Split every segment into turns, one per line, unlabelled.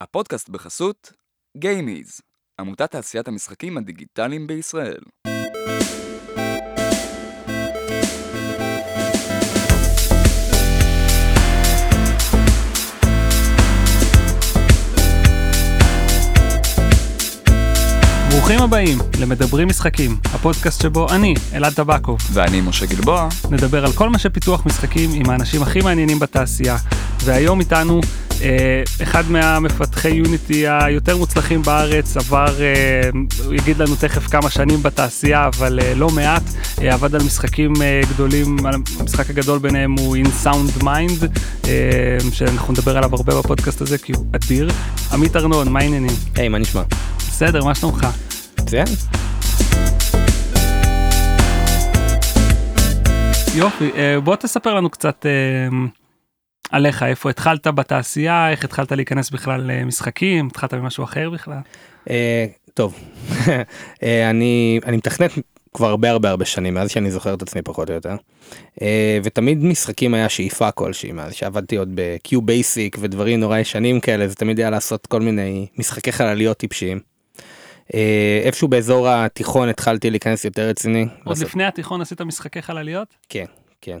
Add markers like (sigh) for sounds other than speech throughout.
הפודקאסט בחסות גיימיז, עמותת תעשיית המשחקים הדיגיטליים בישראל.
ברוכים הבאים למדברים משחקים, הפודקאסט שבו אני, אלעד טבקוב,
ואני משה גלבוע,
נדבר על כל מה שפיתוח משחקים עם האנשים הכי מעניינים בתעשייה. והיום איתנו אחד מהמפתחי יוניטי היותר מוצלחים בארץ, עבר, אה, הוא יגיד לנו תכף כמה שנים בתעשייה, אבל אה, לא מעט, אה, עבד על משחקים אה, גדולים, המשחק הגדול ביניהם הוא In Sound Mind, אה, שאנחנו נדבר עליו הרבה בפודקאסט הזה כי הוא אדיר. עמית ארנון, מה העניינים?
היי, מה נשמע?
בסדר, מה שלומך?
מצוין.
יופי, אה, בוא תספר לנו קצת אה, עליך, איפה התחלת בתעשייה, איך התחלת להיכנס בכלל למשחקים, התחלת ממשהו אחר בכלל?
אה, טוב, (laughs) אה, אני אני מתכנת כבר הרבה הרבה הרבה שנים מאז שאני זוכר את עצמי פחות או יותר אה, ותמיד משחקים היה שאיפה כלשהי מאז שעבדתי עוד ב-Q basic ודברים נורא ישנים כאלה זה תמיד היה לעשות כל מיני משחקי חלליות טיפשיים. איפשהו באזור התיכון התחלתי להיכנס יותר רציני.
עוד
לעשות-
לפני התיכון עשית משחקי חלליות?
כן, כן.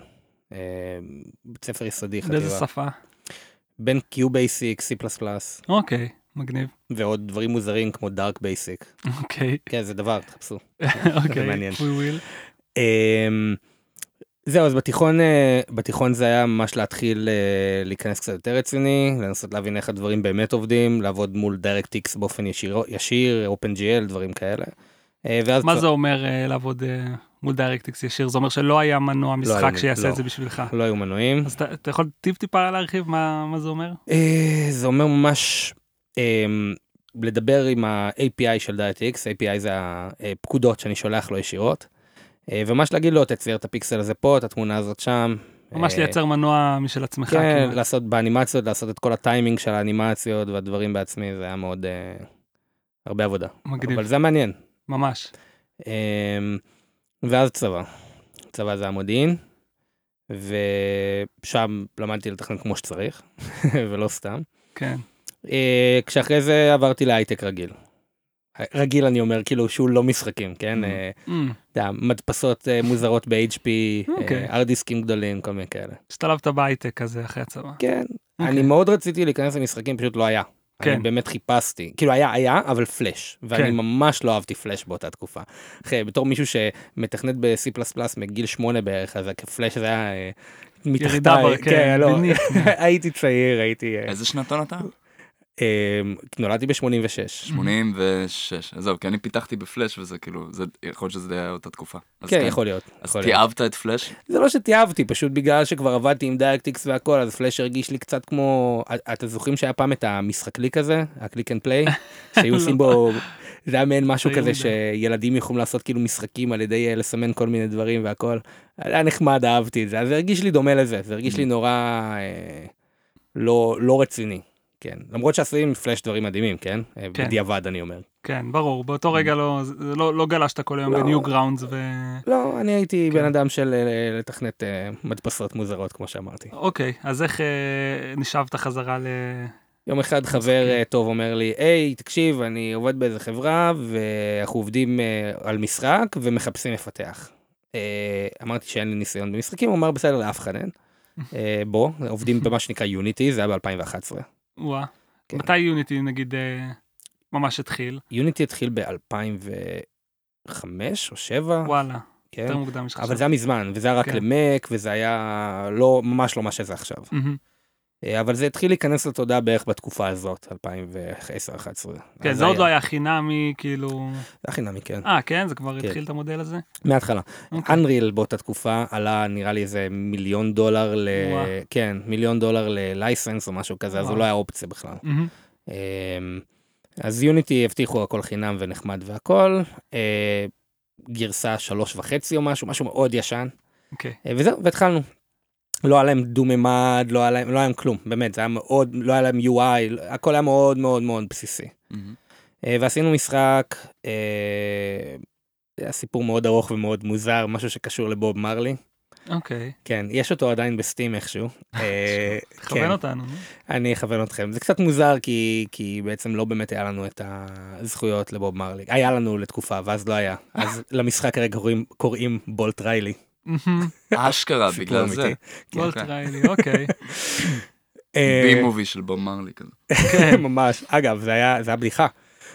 אה, בית ספר יסודי
באיזה
חטיבה.
שפה?
בין QBasic, C++
אוקיי, מגניב.
ועוד דברים מוזרים כמו DarkBASIC.
אוקיי,
כן זה דבר, תחפשו. (laughs)
אוקיי, we will.
אמ, זהו אז בתיכון אה, בתיכון זה היה ממש להתחיל אה, להיכנס קצת יותר רציני לנסות להבין איך הדברים באמת עובדים לעבוד מול DirectX באופן ישיר ישיר OpenGL דברים כאלה. אה,
מה
כבר-
זה אומר אה, לעבוד אה, מול DirectX ישיר? זה אומר שלא היה מנוע משחק
היה-
שיעשה
לא.
את זה בשבילך.
לא היו מנועים
אז אתה אתה יכול טיפ טיפה להרחיב מה מה זה אומר?
זה אומר ממש אמ, לדבר עם ה-API של DirectX API זה הפקודות שאני שולח לו ישירות. וממש להגיד לו תצייר את הפיקסל הזה פה את התמונה הזאת שם.
ממש לייצר מנוע משל עצמך.
כן,
כמעט.
לעשות באנימציות, לעשות את כל הטיימינג של האנימציות והדברים בעצמי, זה היה מאוד, הרבה עבודה.
מגניב,
אבל זה מעניין.
ממש.
אה, ואז צבא. צבא זה המודיעין, ושם למדתי לתכנן כמו שצריך, (laughs) ולא סתם.
כן.
אה, כשאחרי זה עברתי להייטק רגיל. רגיל אני אומר, כאילו שהוא לא משחקים, כן?
Mm.
אה,
Mm,
יודע, מדפסות אה, מוזרות ב-HP,
אוקיי.
ארט דיסקים גדולים, כל מיני כאלה.
השתלבת בהייטק כזה אחרי הצבא.
כן,
אוקיי.
אני מאוד רציתי להיכנס למשחקים, פשוט לא היה.
כן.
אני באמת חיפשתי, כאילו היה, היה, אבל פלאש, ואני
כן.
ממש לא אהבתי פלאש באותה תקופה. אחי, בתור מישהו שמתכנת ב-C++ מגיל שמונה בערך, אז כפלאש זה היה אה, מתחתיי,
בר- כן,
לא. (laughs) הייתי צעיר, הייתי, אה,
איזה שנתון אתה?
אה, נולדתי ב-86.
86. עזוב, כי אני פיתחתי בפלאש וזה כאילו, זה יכול להיות שזה היה אותה תקופה. אז
כן, יכול להיות.
אז
יכול להיות.
תיעבת את פלאש?
זה לא שתיעבתי, פשוט בגלל שכבר עבדתי עם DirectX והכל, אז פלאש הרגיש לי קצת כמו, אתם זוכרים שהיה פעם את המשחקליק הזה, ה Click and Play, (laughs) שהיו עושים בו, זה היה מעין משהו
לא
כזה. שילדים יכולים לעשות כאילו משחקים על ידי אה, לסמן כל מיני דברים והכל. היה נחמד, אהבתי את זה, אז זה הרגיש לי דומה לזה, זה הרגיש לי נורא אה, לא, לא רציני. כן, למרות שעשויים פלאש דברים מדהימים, כן? אה,
כן.
בדיעבד אני אומר.
כן, ברור, באותו רגע לא, לא, לא גלשת כל היום
לא.
ב Newgrounds ו...
לא, אני הייתי
כן.
בן אדם של אה, לתכנת אה, מדפסות מוזרות, כמו שאמרתי.
אוקיי, אז איך אה, נשאבת חזרה ל...
יום אחד חבר טוב אומר לי, היי, תקשיב, אני עובד באיזה חברה ואנחנו עובדים אה, על משחק ומחפשים מפתח. אה, אמרתי שאין לי ניסיון במשחקים, הוא אמר בסדר, לאף אחד אין. (laughs) בוא, עובדים במה שנקרא יוניטי, זה היה ב-2011.
וואה.
כן.
מתי יוניטי נגיד אה, ממש התחיל?
יוניטי התחיל ב-2005 או 7,
וואלה,
כן?
יותר מוקדם משחשבתי.
אבל זה היה מזמן, וזה היה רק
כן.
למק, וזה היה לא, ממש לא מה שזה עכשיו.
מהמם.
אה, אבל זה התחיל להיכנס לתודעה בערך בתקופה הזאת, 2010-2011.
כן, זה עוד לא היה חינמי, כאילו...
זה היה חינמי, כן.
אה, כן? זה כבר
כן.
התחיל את המודל הזה?
מההתחלה.
אוקיי.
אנריל באותה תקופה עלה נראה לי איזה מיליון דולר ל...
וואו.
כן, מיליון דולר ללייסנס או משהו כזה, אז
וואו.
הוא לא היה אופציה בכלל. אמ, אז יוניטי הבטיחו הכל חינם ונחמד והכל. אה, גרסה שלוש וחצי או משהו, משהו מאוד ישן.
אוקיי.
אה, וזהו, והתחלנו. לא היה להם דו-ממד, לא היה להם, לא היה להם כלום, באמת, זה היה מאוד, לא היה להם UI, הכל היה מאוד מאוד מאוד בסיסי. אה, ועשינו משחק, אה, היה סיפור מאוד ארוך ומאוד מוזר, משהו שקשור לבוב מרלי.
אוקיי.
כן, יש אותו עדיין בסטים איכשהו. (laughs) אה,
תכוון
כן.
אותנו. נו.
אני אכוון אתכם. זה קצת מוזר כי, כי בעצם לא באמת היה לנו את הזכויות לבוב מרלי. היה לנו לתקופה ואז לא היה. אז (laughs) למשחק כרגע קוראים, קוראים בולט ריילי.
אשכרה, בגלל זה.
אמיתי.
וולט
אוקיי.
ריילי, אוקיי.
אה,
בי מובי של בוב מרלי כזה.
כן, (laughs) ממש. אגב, זה היה, בדיחה.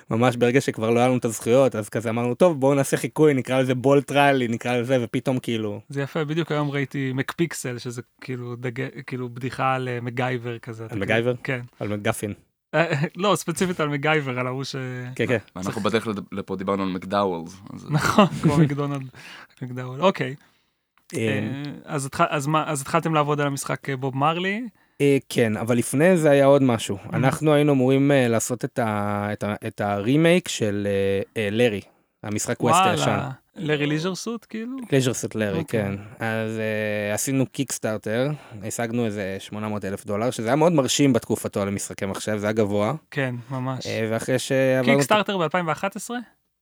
ממש ברגע שכבר לא היה לנו את הזכויות, אז כזה אמרנו, טוב, בואו נעשה חיקוי, נקרא לזה בולט ריילי, נקרא לזה, ופתאום כאילו,
זה יפה, בדיוק היום ראיתי מקפיקסל, שזה כאילו דג... כאילו בדיחה על אה, מגייבר כזה.
מגייבר?
כאילו- כן.
על מגפין.
אה, לא, ספציפית על מקגייבר, על ההוא ש...
כן, כן.
ואנחנו בדרך לפה דיברנו על מקדאוולס.
נכון, כמו מקדונלד. מקדאוול. אוקיי.
אה,
אה, אז התח- אז מה- אז התחלתם לעבוד על המשחק אה, בוב מרלי?
אה, כן, אבל לפני זה היה עוד משהו.
Mm-hmm.
אנחנו היינו אמורים לעשות את ה- את ה- את הרימייק של לארי, המשחק quest הישן.
לארי Leisure Suit כאילו?
Leisure Suit
Larry.
כן. אז אה, עשינו קיקסטארטר, השגנו איזה 800 אלף דולר, שזה היה מאוד מרשים בתקופתו למשחקי מחשב, זה היה גבוה.
כן, ממש.
אה, ואחרי שעברנו...
קיקסטארטר ב-2011?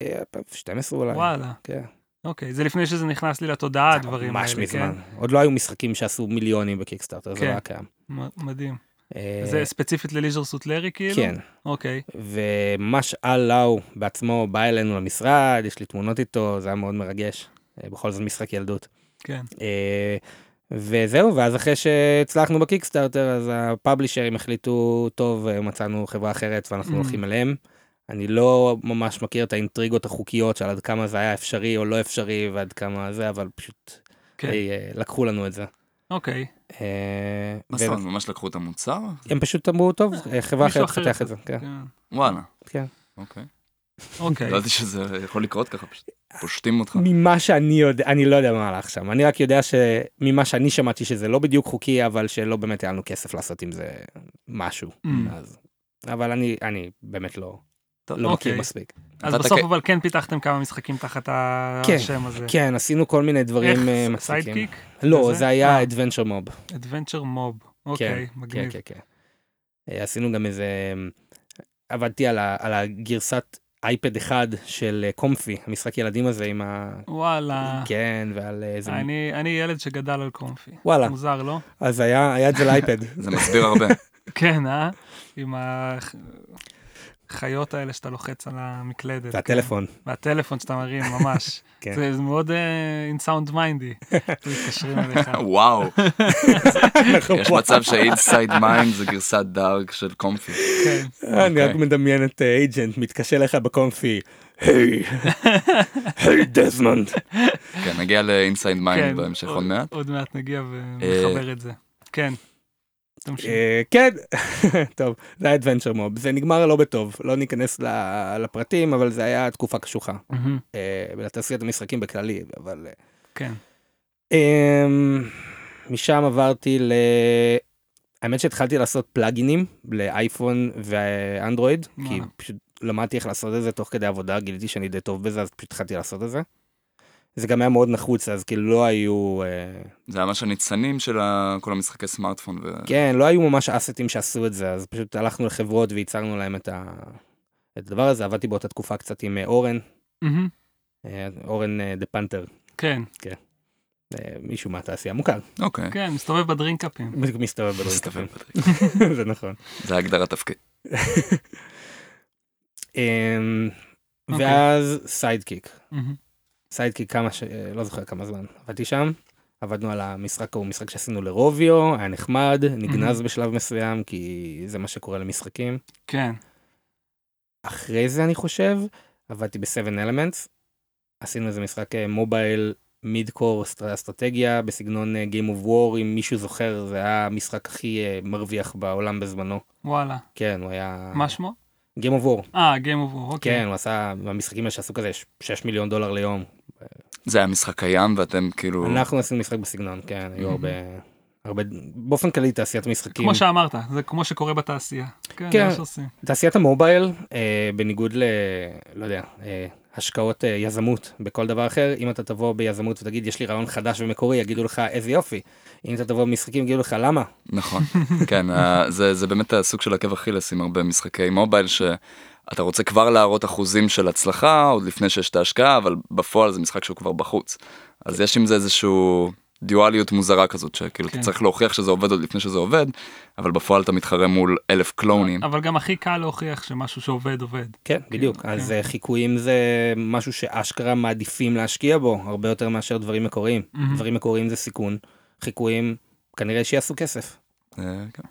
אה, 2012 אולי.
וואלה.
כן.
אוקיי, זה לפני שזה נכנס לי לתודעה, הדברים האלה.
ממש
כן?
מזמן. עוד לא היו משחקים שעשו מיליונים בקיקסטארטר, זה
כן.
לא היה קיים.
מדהים.
אה,
זה ספציפית לליז'ר סוט לארי כאילו?
כן.
אוקיי.
וממש על לאו בעצמו בא אלינו למשרד, יש לי תמונות איתו, זה היה מאוד מרגש. אה, בכל זאת משחק ילדות.
כן.
אה, וזהו, ואז אחרי שהצלחנו בקיקסטארטר, אז הפאבלישרים החליטו, טוב, מצאנו חברה אחרת ואנחנו
Mm.
הולכים אליהם. אני לא ממש מכיר את האינטריגות החוקיות של עד כמה זה היה אפשרי או לא אפשרי ועד כמה זה, אבל פשוט
כן.
די, אה, לקחו לנו את זה.
אוקיי.
אה,
מה זאת אומרת, ממש לקחו את המוצר?
הם פשוט אמרו, טוב, אה, חברה אחרת
אחר
תפתח את זה. כן,
כן.
וואלה.
כן.
אוקיי.
אוקיי.
לא ידעתי שזה יכול לקרות ככה, פשוט פושטים אותך.
ממה שאני יודע, אני לא יודע מה הלך שם, אני רק יודע שממה שאני שמעתי שזה לא בדיוק חוקי, אבל שלא באמת היה לנו כסף לעשות עם זה משהו.
Mm.
אז, אבל אני, אני באמת לא, לא מכיר
אוקיי.
מספיק.
אז בסוף
כ-
אבל כן פיתחתם כמה משחקים תחת
כן,
השם הזה.
כן, עשינו כל מיני דברים אה,
איך?
מצחיקים.
סיידקיק?
לא,
וזה?
זה היה
אה.
Adventure Mob.
Adventure Mob. אוקיי,
כן,
מגניב.
כן, כן. אה, עשינו גם איזה, עבדתי על, ה, על הגרסת אייפד אחד של אה, קומפי, המשחק ילדים הזה עם ה...
וואלה.
כן, ועל איזה...
אני אני ילד שגדל על קומפי.
וואלה,
מוזר, לא?
אז היה, היה את זה לאייפד. (laughs)
זה מסביר הרבה.
כן, אה? עם החיות האלה שאתה לוחץ על המקלדת.
והטלפון.
כן. והטלפון שאתה מרים, ממש. (laughs)
כן.
זה זה מאוד in sound mindy. (laughs) מתקשרים אליך.
וואו, (laughs) יש מצב ש Inside Mind זה גרסת dark של קומפי.
כן.
אני רק
אוקיי.
מדמיין את agent מתקשר לך בקומפי, היי, היי דזמונד.
כן, נגיע ל Inside
כן,
Mind בהמשך עוד מעט.
עוד מעט נגיע ונחבר את זה. כן.
אה, כן, (laughs) טוב, זה היה Adventure Mob, זה נגמר לא בטוב, לא ניכנס לפרטים, אבל זה היה תקופה קשוחה. אה, ולתעשיית המשחקים בכללי, אבל... אה,
כן.
אמ, משם עברתי ל... האמת שהתחלתי לעשות פלאגינים לאייפון ואנדרואיד, כי. פשוט למדתי איך לעשות את זה תוך כדי עבודה, גיליתי שאני די טוב בזה, אז פשוט התחלתי לעשות את זה. זה גם היה מאוד נחוץ, אז כאילו לא היו, אה,
זה ממש הניצנים של כל המשחקי סמארטפון. ו-
כן, לא היו ממש אסטים שעשו את זה, אז פשוט הלכנו לחברות וייצרנו להם את, ה... את הדבר הזה, עבדתי באותה תקופה קצת עם אה, אורן, אה, אורן the Panther,
כן,
מישהו מהתעשייה מוכר,
אוקיי.
כן, מסתובב ב
drinkup ים.
מסתובב בדרך. (laughs)
זה נכון.
זה הגדרת תפקיד. (laughs)
אמ,
אוקיי.
ואז
SideKick,
SideKick כמה ש... לא זוכר כמה זמן, עבדתי שם, עבדנו על המשחק ההוא, משחק שעשינו ל Rovio, היה נחמד, נגנז בשלב מסוים, כי זה מה שקורה למשחקים.
כן.
אחרי זה אני חושב, עבדתי ב-7 Elements, עשינו איזה משחק אה, מובייל מיד קור אסטרטגיה בסגנון אה, Game of War, אם מישהו זוכר, זה היה המשחק הכי אה, מרוויח בעולם בזמנו.
וואלה.
כן, הוא היה...
מה שמו?
Game of War.
אה, Game of War, אוקיי.
כן, הוא עשה, במשחקים האלה שעשו כזה 6 מיליון דולר ליום.
זה היה משחק קיים ואתם כאילו...
אנחנו עשינו משחק בסגנון, כן, היו. הרבה, הרבה, באופן כללי תעשיית משחקים,
כמו שאמרת, זה כמו שקורה בתעשייה. כן,
כן. תעשיית המובייל, אה, בניגוד ל... לא יודע, אה, השקעות אה, יזמות בכל דבר אחר, אם אתה תבוא ביזמות ותגיד יש לי רעיון חדש ומקורי, יגידו לך איזה יופי. אם אתה תבוא במשחקים יגידו לך למה?
נכון, (laughs) כן, אה, זה, זה באמת הסוג של עקב אכילס עם הרבה משחקי מובייל שאתה רוצה כבר להראות אחוזים של הצלחה עוד לפני שיש את ההשקעה, אבל בפועל זה משחק שהוא כבר בחוץ. אז יש עם זה איזשהו דיואליות מוזרה כזאת שכאילו
כן.
אתה צריך להוכיח שזה עובד עוד לפני שזה עובד אבל בפועל אתה מתחרה מול אלף קלונים.
אבל גם הכי קל להוכיח שמשהו שעובד עובד.
כן, בדיוק.
כן.
אז אה, חיקויים זה משהו שאשכרה מעדיפים להשקיע בו הרבה יותר מאשר דברים מקוריים.
מהמם.
דברים מקוריים זה סיכון, חיקויים כנראה שיעשו כסף.
אה, כן.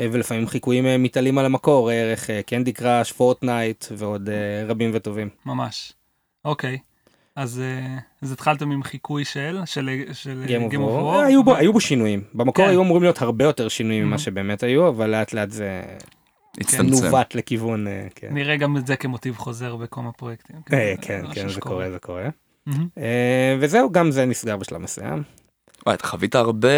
אה, ולפעמים חיקויים אה, מתעלים על המקור, ערך קנדי קראש, פורטנייט ועוד אה, רבים וטובים.
ממש. אוקיי. אז, אה, אז התחלתם עם חיקוי של, של, של
Game of War. אה, היו בו- היו בו שינויים. במקור
כן.
היו אמורים להיות הרבה יותר שינויים ממה
Mhm.
שבאמת היו, אבל לאט לאט זה
הצטמצם.
נווט לכיוון, אה, כן.
נראה גם את זה כמוטיב חוזר בכמה פרויקטים.
אה, כן,
משהו
כן, זה. קורה, זה קורה. אה, וזהו, גם זה נסגר בשלב מסוים.
וואי, אתה חווית הרבה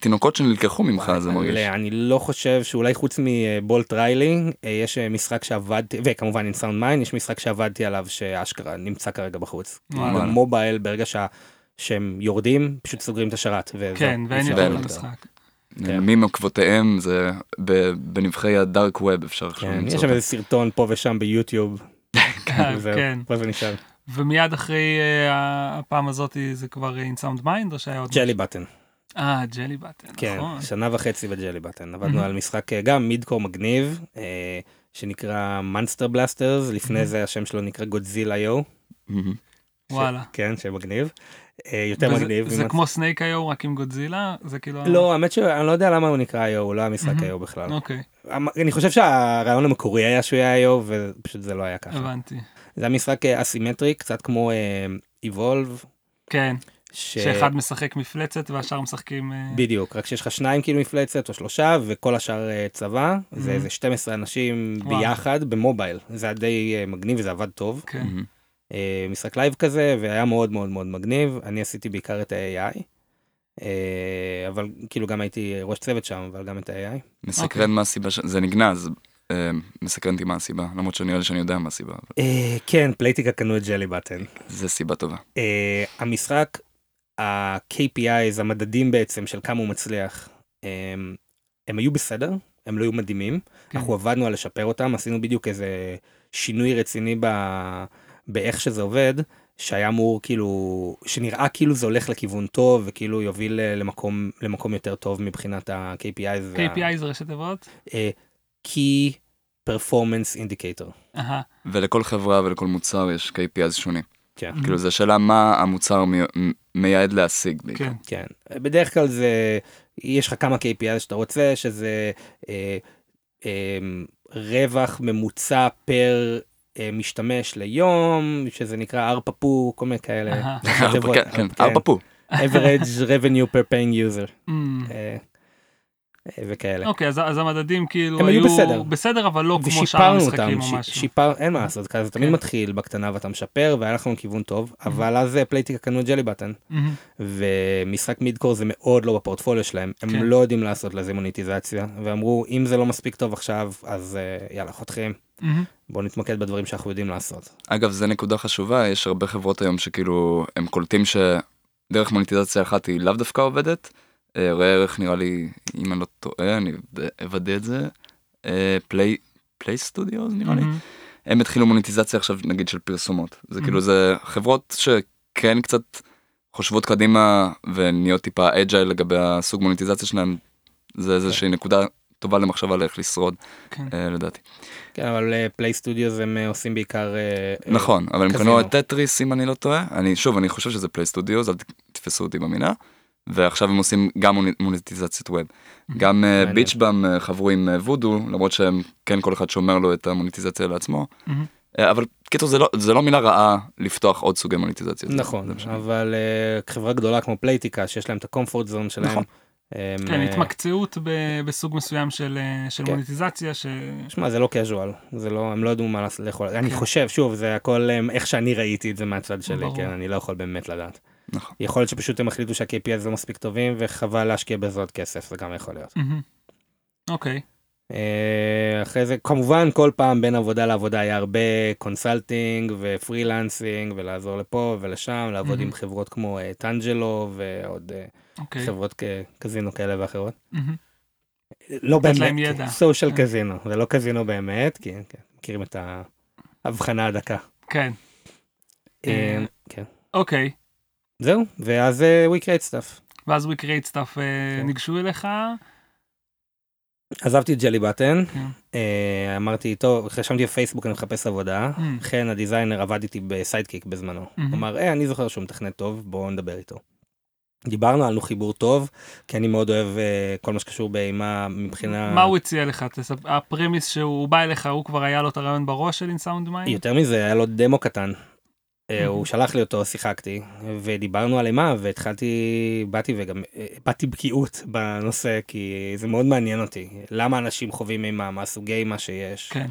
תינוקות שנלקחו ממך זה מרגיש.
אני לא חושב שאולי חוץ מבולט ריילי אה, יש אה, משחק שעבדתי וכמובן In Sound Mind יש משחק שעבדתי עליו שאשכרה נמצא כרגע בחוץ.
וואלה.
במובייל ברגע שה- שהם יורדים פשוט סוגרים את השרת.
כן, ואין יותר
באמת.
למשחק.
כן.
נעלמו עקבותיהם זה בנבכי ה dark web אפשר עכשיו
כן,
למצוא
יש שם. איזה סרטון פה ושם ביוטיוב. (laughs)
כן.
פה זה נשאר.
ומיד אחרי אה, הפעם הזאת זה כבר In Sound Mind או שהיה עוד
Jelly Button.
אה, Jelly Button,
כן,
נכון.
שנה וחצי ב Jelly Button. עבדנו
Mhm.
על משחק אה, גם mid-core מגניב אה, שנקרא Monster Blasters לפני
Mhm.
זה השם שלו נקרא Godzilla
io.
וואלה.
כן, שמגניב. יותר
וזה-
מגניב.
זה
אם
כמו Snake io רק עם גודזילה? זה כאילו...
לא, האמת שאני לא יודע למה הוא נקרא איו, הוא לא היה משחק
מהמם.
איו בכלל.
אוקיי,
אמ- אני חושב שהרעיון המקורי היה שהוא היה איו, ופשוט זה לא היה ככה.
הבנתי.
זה היה משחק אה, אסימטרי, קצת כמו Evolve,
כן, שאחד משחק מפלצת והשאר משחקים... אה,
בדיוק, רק שיש לך שניים כאילו מפלצת או שלושה, וכל השאר אה, צבא, זה
Mhm.
איזה 12 אנשים
וואו.
ביחד במובייל. זה היה די אה, מגניב וזה עבד טוב.
כן.
אה, משחק live כזה, והיה מאוד מאוד מאוד מגניב. אני עשיתי בעיקר את ה-AI. אה, אבל כאילו גם הייתי ראש צוות שם, אבל גם את ה-AI.
מסקרן
אוקיי.
מה הסיבה ש... זה נגנז. מסקרן אותי מה הסיבה למרות שנראה לי שאני יודע מה הסיבה.
אה, כן, Playtika קנו את Jelly Button.
זה סיבה טובה.
אה, המשחק, ה-KPIs, המדדים בעצם של כמה הוא מצליח, הם, היו בסדר, הם לא היו מדהימים.
כן.
אנחנו עבדנו על לשפר אותם, עשינו בדיוק איזה שינוי רציני ב, באיך שזה עובד, שהיה אמור כאילו, שנראה כאילו זה הולך לכיוון טוב, וכאילו יוביל אה, למקום, למקום יותר טוב מבחינת ה-KPIs. וה-
KPI זה ראשי תיבות?
Key Performance Indicator.
ולכל חברה ולכל מוצר יש KPIs שונים.
כן.
כאילו זה שאלה מה המוצר מייעד להשיג בעיקר.
כן.
כן, בדרך כלל זה, יש לך כמה KPI שאתה רוצה, שזה אה, אה, רווח ממוצע פר אה, משתמש ליום, שזה נקרא ארפפו, כל מיני כאלה.
ארבע- (laughs) כן, כן, ארבע פה.
average revenue per paying user, אה, אה, וכאלה.
אוקיי, אז אז המדדים כאילו
הם היו בסדר.
בסדר, אבל לא כמו שאר המשחקים
אותם,
או
ש-
משהו.
שיפר, אין מה לעשות, כזה תמיד
כן.
מתחיל בקטנה ואתה משפר, והיה לכם כיוון טוב, אבל אז אה, פלייטיקה קנו את ג'לי בטן.
מהמם.
ומשחק מידקור זה מאוד לא בפורטפוליו שלהם, הם
כן.
לא יודעים לעשות לזה מוניטיזציה, ואמרו אם זה לא מספיק טוב עכשיו, אז אה, יאללה חותכים,
מהמם.
בואו נתמקד בדברים שאנחנו יודעים לעשות.
אגב זה נקודה חשובה יש הרבה חברות היום שכאילו הם קולטים שדרך מוניטיזציה אחת היא לאו דווקא עובדת. אה, ראה ערך נראה לי אם אני לא טועה אני אוודא את זה. Play PlayStudios נראה לי. הם התחילו מוניטיזציה עכשיו נגיד של פרסומות זה. כאילו זה חברות שכן קצת חושבות קדימה ונהיות טיפה agile לגבי הסוג מוניטיזציה שלהם זה איזושהי נקודה טובה למחשבה לאיך לשרוד
כן.
אה, לדעתי.
כן, אבל PlayStudios הם אה, עושים בעיקר... אה, אה,
נכון אבל הם. קנו את טטריס אם אני לא טועה אני שוב אני חושב שזה פליי סטודיו אל תתפסו אותי במילה. ועכשיו הם עושים גם מוני- מוניטיזציית web. גם אה.
Beach
Bum אה, חברו עם אה, וודו למרות שהם כן כל אחד שומר לו את המוניטיזציה לעצמו. אה, אבל קיצור זה לא זה לא מילה רעה לפתוח עוד סוגי מוניטיזציה.
נכון. אבל אה, חברה גדולה כמו Playtika, שיש להם את ה comfort zone שלהם,
נכון.
הם,
כן,
אה,
התמקצעות בסוג מסוים של אה, של
כן.
מוניטיזציה ש...
שמע, זה לא casual, זה לא, הם לא ידעו מה לאכול, אני
כן.
חושב, שוב, זה הכל אה, איך שאני ראיתי את זה מהצד שלי,
ברור.
כן, אני לא יכול באמת לדעת.
נכון.
יכול להיות שפשוט הם החליטו שה-KPI לא מספיק טובים וחבל להשקיע בזה עוד כסף, זה גם יכול להיות.
אוקיי.
אה, אחרי זה, כמובן, כל פעם בין עבודה לעבודה היה הרבה consulting ו freelancing ולעזור לפה ולשם, לעבוד. עם חברות כמו Tangelo ועוד
אוקיי.
חברות קזינו כאלה ואחרות.
מהמם.
לא
ידע.
סושיאל
כן.
קזינו, זה לא קזינו באמת, כי כן, מכירים את ההבחנה הדקה.
כן.
אה,
אה,
כן.
אוקיי.
זהו, ואז אה, we create stuff.
ואז We Create Stuff אה,
כן.
ניגשו אליך.
עזבתי את ג'לי בטן,
כן.
אמרתי, טוב, רשמתי בפייסבוק, אני מחפש עבודה.
Mm.
חן, הדיזיינר, עבד איתי בסיידקיק בזמנו. הוא אמר, אה, אני זוכר שהוא מתכנת טוב, בואו נדבר איתו. דיברנו, היה לנו חיבור טוב, כי אני מאוד אוהב אה, כל מה שקשור באימה מבחינה...
מה הוא הציע לך? תספ- ה premise שהוא בא אליך, הוא כבר היה לו את הרעיון בראש של In Sound Mind?
יותר מזה, היה לו דמו קטן.
Mhm.
הוא שלח לי אותו, שיחקתי, ודיברנו על אימה, והתחלתי, באתי וגם, אה, באתי בקיאות בנושא, כי זה מאוד מעניין אותי. למה אנשים חווים אימה, מה סוגי אימה שיש.
כן.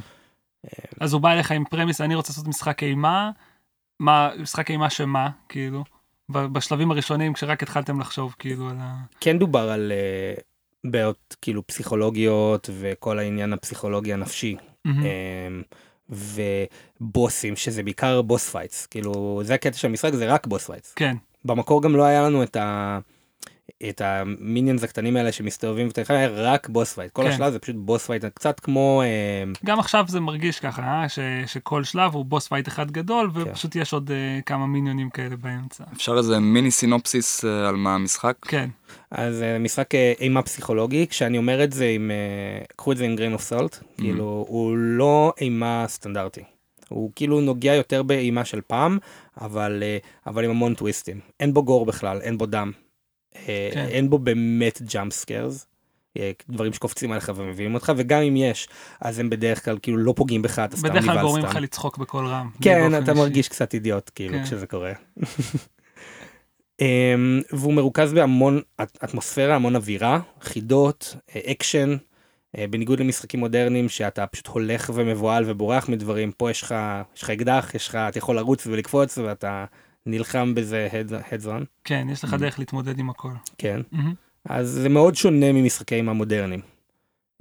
אז הוא בא אליך עם premise, אני רוצה לעשות משחק אימה, מה, משחק אימה שמה, כאילו, בשלבים הראשונים כשרק התחלתם לחשוב כאילו על ה...
כן דובר על אה, בעיות כאילו פסיכולוגיות וכל העניין הפסיכולוגי הנפשי.
מהמם.
אמ, ובוסים שזה בעיקר boss fights כאילו זה הקטע של המשחק זה רק boss fights
כן,
במקור גם לא היה לנו את ה... את ה minions הקטנים האלה שמסתובבים היה רק boss fight כל
כן.
השלב זה פשוט boss fight קצת כמו אמ,
גם עכשיו זה מרגיש ככה, אה? ש, שכל שלב הוא boss fight אחד גדול,
כן.
ופשוט יש עוד אה, כמה מיניונים כאלה באמצע.
אפשר איזה מיני סינופסיס אה, על מה המשחק?
כן,
אז אה, משחק אה, אימה פסיכולוגי כשאני אומר את זה עם אה, קחו את זה עם grain of salt כאילו הוא לא אימה סטנדרטי. הוא כאילו נוגע יותר באימה של פעם אבל אה, אבל עם המון טוויסטים אין בו gore בכלל אין בו דם. אה,
כן.
אין בו באמת jump scares. דברים שקופצים עליך ומבהילים אותך וגם אם יש אז הם בדרך כלל כאילו לא פוגעים בך אתה סתם
בדרך כלל
נבהל
גורמים. לך לצחוק בקול רם.
כן אתה. מרגיש קצת אידיוט כאילו
כן.
כשזה קורה. (laughs) אמ, והוא מרוכז בהמון אט- אטמוספירה המון אווירה חידות אה, אקשן אה, בניגוד למשחקים מודרניים שאתה פשוט הולך ומבוהל ובורח מדברים פה יש לך יש לך אקדח יש לך אתה יכול לרוץ ולקפוץ ואתה נלחם בזה heads on
כן, יש לך דרך להתמודד עם הכל.
כן
מהמם.
אז זה מאוד שונה ממשחקים המודרניים.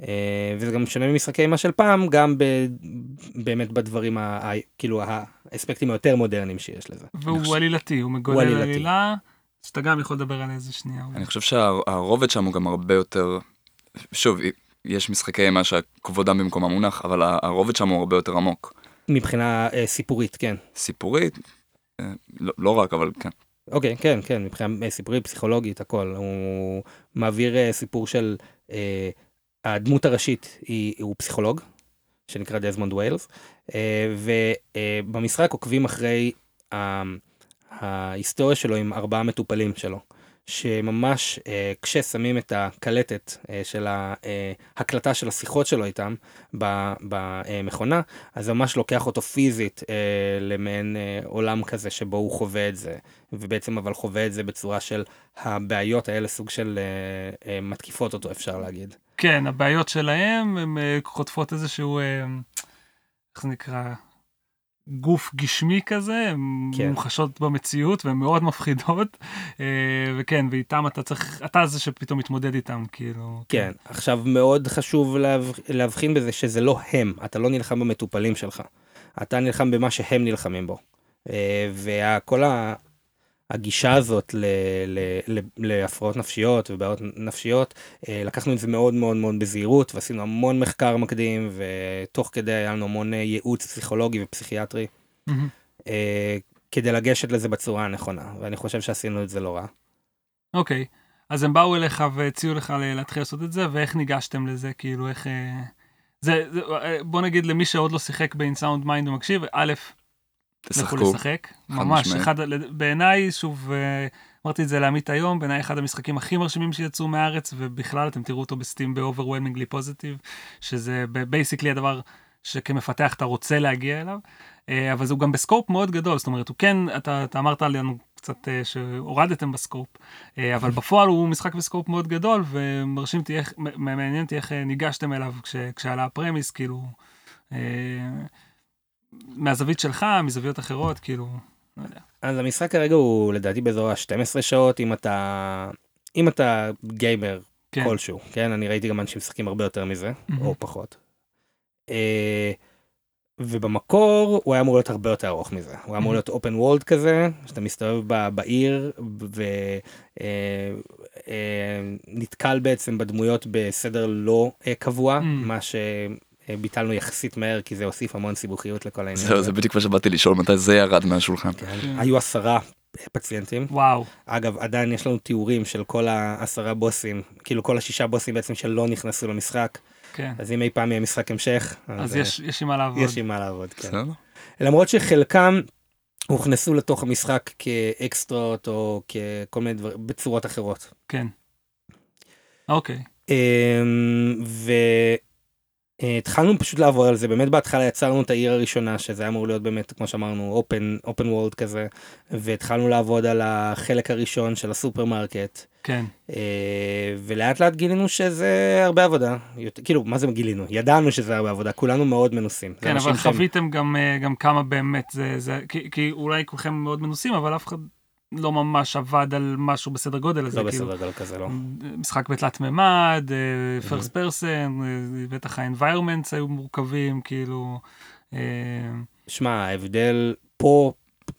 אה, וזה גם שונה ממשחקי אימה של פעם גם ב, באמת בדברים ה, כאילו האספקטים היותר מודרניים שיש לזה.
והוא עלילתי, הוא מגולל
עלילתי.
עלילה, שאתה גם יכול לדבר על איזה שנייה.
אני חושב שהרובד שם הוא גם הרבה יותר, שוב, יש משחקי אימה שכבודם במקומם מונח, אבל הרובד שם הוא הרבה יותר עמוק.
מבחינה אה, סיפורית כן.
סיפורית, לא, לא רק, אבל כן.
אוקיי כן כן מבחינה אה, סיפורית פסיכולוגית הכל הוא מעביר אה, סיפור של אה, הדמות הראשית היא הוא פסיכולוג שנקרא דזמונד ויילס אה, ובמשחק עוקבים אחרי ה- ההיסטוריה שלו עם ארבעה מטופלים שלו. שממש אה, כששמים את הקלטת אה, של ההקלטה של השיחות שלו איתם במכונה אז זה ממש לוקח אותו פיזית אה, למעין אה, עולם כזה שבו הוא חווה את זה ובעצם אבל חווה את זה בצורה של הבעיות האלה סוג של אה, אה, מתקיפות אותו אפשר להגיד.
כן, הבעיות שלהם, הן אה, חוטפות איזשהו, אה, איך זה נקרא, גוף גשמי כזה, הן
כן.
מומחשות במציאות והן מאוד מפחידות, אה, וכן, ואיתם אתה צריך, אתה זה שפתאום מתמודד איתם, כאילו.
כן עכשיו מאוד חשוב להב... להבחין בזה שזה לא הם אתה לא נלחם במטופלים שלך אתה נלחם במה שהם נלחמים בו. אה, וכל ה... הגישה הזאת ל... ל... ל... להפרעות נפשיות ובעיות נפשיות אה, לקחנו את זה מאוד מאוד מאוד בזהירות ועשינו המון מחקר מקדים ותוך כדי היה לנו המון אה, ייעוץ פסיכולוגי ופסיכיאטרי. אה, כדי לגשת לזה בצורה הנכונה ואני חושב שעשינו את זה לא רע.
אוקיי, אז הם באו אליך והציעו לך להתחיל לעשות את זה, ואיך ניגשתם לזה, כאילו, איך... זה, זה, בוא נגיד למי שעוד לא שיחק ב-In Sound Mind ומקשיב, א', לכו
תשחקו.
לשחק. ממש. אחד, בעיניי, שוב, אה, אמרתי את זה לעמית היום, בעיניי אחד המשחקים הכי מרשימים שיצאו מהארץ, ובכלל אתם תראו אותו ב Steam ב-overwhelmingly positive, שזה basically הדבר שכמפתח אתה רוצה להגיע אליו, אה, אבל זה גם ב scope מאוד גדול, זאת אומרת, הוא כן, אתה, אתה אמרת לנו קצת אה, שהורדתם ב scope, אבל בפועל הוא משחק בסקופ מאוד גדול, ומרשים אותי איך, מ- מעניין אותי איך ניגשתם אליו כש, כשעלה הפרמיס, כאילו, מהזווית שלך, מזוויות אחרות, כאילו, לא יודע.
אז המשחק כרגע הוא לדעתי באזור ה-12 שעות אם אתה אם אתה גיימר
כן.
כלשהו כן אני ראיתי גם אנשים משחקים הרבה יותר מזה
מהמם.
או פחות. אה, ובמקור הוא היה אמור להיות הרבה יותר ארוך מזה הוא היה אמור להיות open world כזה שאתה מסתובב ב- בעיר ונתקל בעצם בדמויות בסדר לא אה, קבוע
Mm.
מה שביטלנו יחסית מהר כי זה הוסיף המון סיבוכיות לכל העניין.
זהו. זה בדיוק מה שבאתי לשאול, מתי זה ירד מהשולחן.
כן. היו עשרה פציינטים.
וואו,
אגב, עדיין יש לנו תיאורים של כל העשרה בוסים, כאילו כל השישה בוסים בעצם שלא נכנסו למשחק,
כן.
אז אם אי פעם יהיה משחק המשך,
אז
אה,
יש יש עם מה לעבוד.
יש עם מה לעבוד, כן.
בסדר?
למרות שחלקם הוכנסו לתוך המשחק כאקסטרות או ככל מיני דברים, בצורות אחרות.
כן. אוקיי.
אמ, והתחלנו פשוט לעבוד על זה, באמת בהתחלה יצרנו את העיר הראשונה, שזה היה אמור להיות באמת, כמו שאמרנו, open, open world כזה, והתחלנו לעבוד על החלק הראשון של הסופרמרקט,
כן.
אה, ולאט לאט גילינו שזה הרבה עבודה, יותר- כאילו, מה זה גילינו? ידענו שזה הרבה עבודה, כולנו מאוד מנוסים.
כן, אבל חוויתם גם, אה, גם כמה באמת זה, זה כי, כי אולי כולכם מאוד מנוסים, אבל אף אחד לא ממש עבד על משהו בסדר גודל הזה.
לא
כאילו,
בסדר גודל כזה, לא.
משחק בתלת מימד, אה, פרסט פרסן, בטח ה-environments היו מורכבים, כאילו. אה,
שמע, ההבדל פה,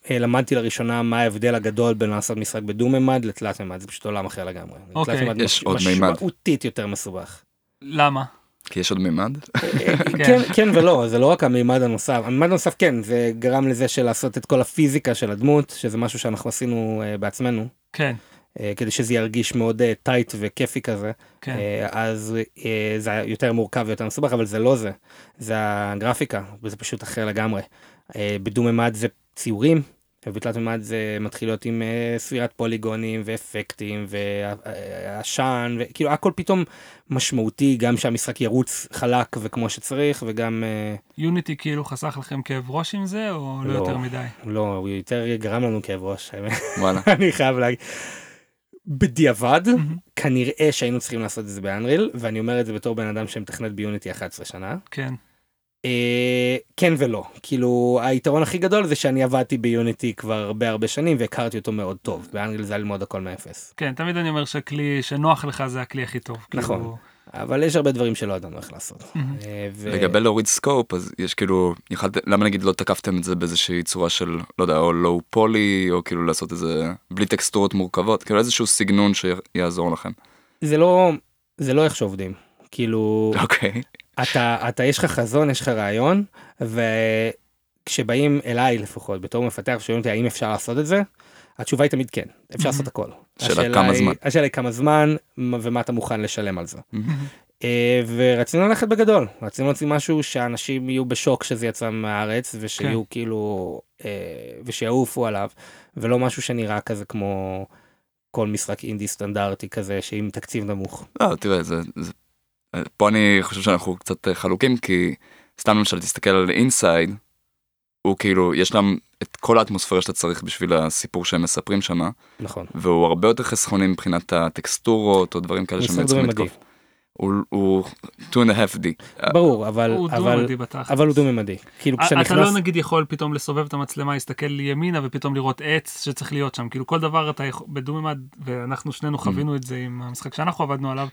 אה, למדתי לראשונה מה ההבדל הגדול בין לעשות משחק בדו-ממד לתלת ממד, זה פשוט עולם אחר לגמרי.
אוקיי.
תלת ממד
יש עוד מימד.
משמעותית יותר מסובך.
למה?
כי יש עוד מימד. (laughs)
כן, כן. ולא, זה לא רק המימד הנוסף, המימד הנוסף כן, זה גרם לזה של לעשות את כל הפיזיקה של הדמות, שזה משהו שאנחנו עשינו אה, בעצמנו,
כן,
אה, כדי שזה ירגיש מאוד אה, טייט וכיפי כזה,
כן.
אה, אז אה, זה היה יותר מורכב ויותר מסובך, אבל זה לא זה, זה הגרפיקה, וזה פשוט אחר לגמרי. אה, בדו-ממד זה ציורים, ובתלת ממד זה מתחיל להיות עם אה, ספירת פוליגונים ואפקטים ועשן, וכאילו הכל פתאום משמעותי, גם שהמשחק ירוץ חלק וכמו שצריך, וגם אה,
יוניטי כאילו חסך לכם כאב ראש עם זה, או לא
לא.
יותר מדי?
לא, הוא יותר גרם לנו כאב ראש. (laughs) אני חייב להגיד. בדיעבד. כנראה שהיינו צריכים לעשות את זה באנריל, ואני אומר את זה בתור בן אדם שמתכנת ביוניטי 11 שנה.
כן,
כן ולא, כאילו היתרון הכי גדול זה שאני עבדתי ביוניטי כבר הרבה הרבה שנים והכרתי אותו מאוד טוב, באנגל זה ללמוד הכל מאפס.
כן, תמיד אני אומר שכלי שנוח לך זה הכלי הכי טוב.
נכון.
כאילו,
אבל יש הרבה דברים שלא ידענו איך לעשות. אה, ו-
לגבי להוריד סקופ אז יש כאילו יכלת למה נגיד לא תקפתם את זה באיזושהי צורה של לא יודע או לואו פולי או כאילו לעשות איזה בלי טקסטורות מורכבות כאילו איזשהו סגנון שיעזור לכם.
זה לא, זה לא איך שעובדים, כאילו
אוקיי.
אתה, אתה יש לך חזון, יש לך רעיון, וכשבאים אליי לפחות בתור מפתח שואלים אותי האם אפשר לעשות את זה, התשובה היא תמיד כן, אפשר לעשות הכל.
שאלה
השאלה
כמה זמן.
השאלה היא כמה זמן מה- ומה אתה מוכן לשלם על זה. אה, ורצינו ללכת בגדול, רצינו להוציא משהו שאנשים יהיו בשוק שזה יצא מהארץ ושיהיו
כן.
כאילו, אה, ושיעופו עליו, ולא משהו שנראה כזה כמו כל משחק אינדי סטנדרטי כזה שעם תקציב נמוך.
לא, תראה, זה, זה... פה אני חושב שאנחנו קצת אה, חלוקים, כי סתם למשל תסתכל על אינסייד, הוא כאילו, יש להם את כל האטמוספירה שאתה צריך בשביל הסיפור שהם מספרים שם,
נכון.
והוא הרבה יותר חסכוני מבחינת הטקסטורות או דברים כאלה שמייצרים
דו-ממדי.
לתקוף. הוא, הוא 2 and a half D.
ברור, אבל,
הוא
אבל,
דו-ממדי בתכלס.
אבל הוא דו-ממדי. כאילו
אתה
כשנכנס...
לא נגיד יכול פתאום לסובב את המצלמה, להסתכל ימינה ופתאום לראות עץ שצריך להיות שם. כאילו כל דבר אתה יכול, בדו-ממד, ואנחנו שנינו
Mm.
חווינו את זה עם המשחק שאנחנו עבדנו עליו,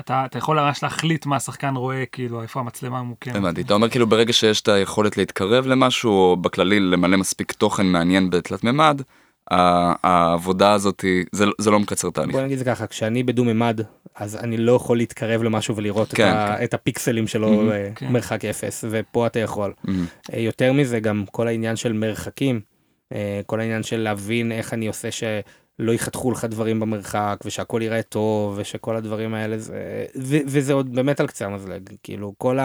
אתה, אתה יכול ממש להחליט מה השחקן רואה, כאילו איפה המצלמה ממוקמת.
הבנתי, אתה אומר כאילו ברגע שיש את היכולת להתקרב למשהו, או בכללי למלא מספיק תוכן מעניין בתלת מימד, ה- העבודה הזאת, זה, זה לא מקצר תהליך.
בוא נגיד זה ככה, כשאני בדו-ממד, אז אני לא יכול להתקרב למשהו ולראות
כן,
את, ה,
כן.
את הפיקסלים שלו
Mhm.
אה,
כן.
מרחק אפס, ופה אתה יכול. אה, יותר מזה, גם כל העניין של מרחקים, אה, כל העניין של להבין איך אני עושה שלא יחתכו לך דברים במרחק, ושהכול ייראה טוב, ושכל הדברים האלה, זה, ו, וזה עוד באמת על קצה המזלג. כאילו, כל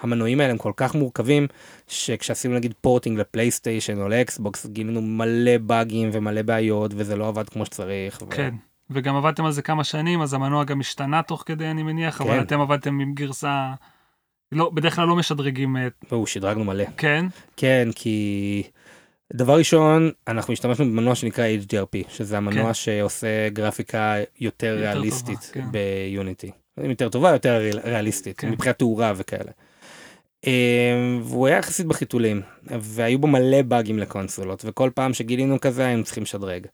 המנועים האלה הם כל כך מורכבים, שכשעשינו נגיד פורטינג לפלייסטיישן או לאקסבוקס, גילינו מלא באגים ומלא בעיות, וזה לא עבד כמו שצריך. ו...
וגם עבדתם על זה כמה שנים, אז המנוע גם השתנה תוך כדי, אני מניח, אבל
כן.
אתם עבדתם עם גרסה... לא, בדרך כלל לא משדרגים, אה,
והוא שדרגנו מלא.
כן,
כן, כי דבר ראשון, אנחנו השתמשנו במנוע שנקרא HDRP, שזה המנוע
כן.
שעושה גרפיקה יותר
יותר
ריאליסטית
טובה, כן.
ביוניטי. יותר טובה, יותר ריאל- ריאליסטית,
כן.
מבחינת תאורה וכאלה. אה, והוא היה יחסית בחיתולים, והיו בו מלא באגים לקונסולות, וכל פעם שגילינו כזה היינו צריכים לשדרג.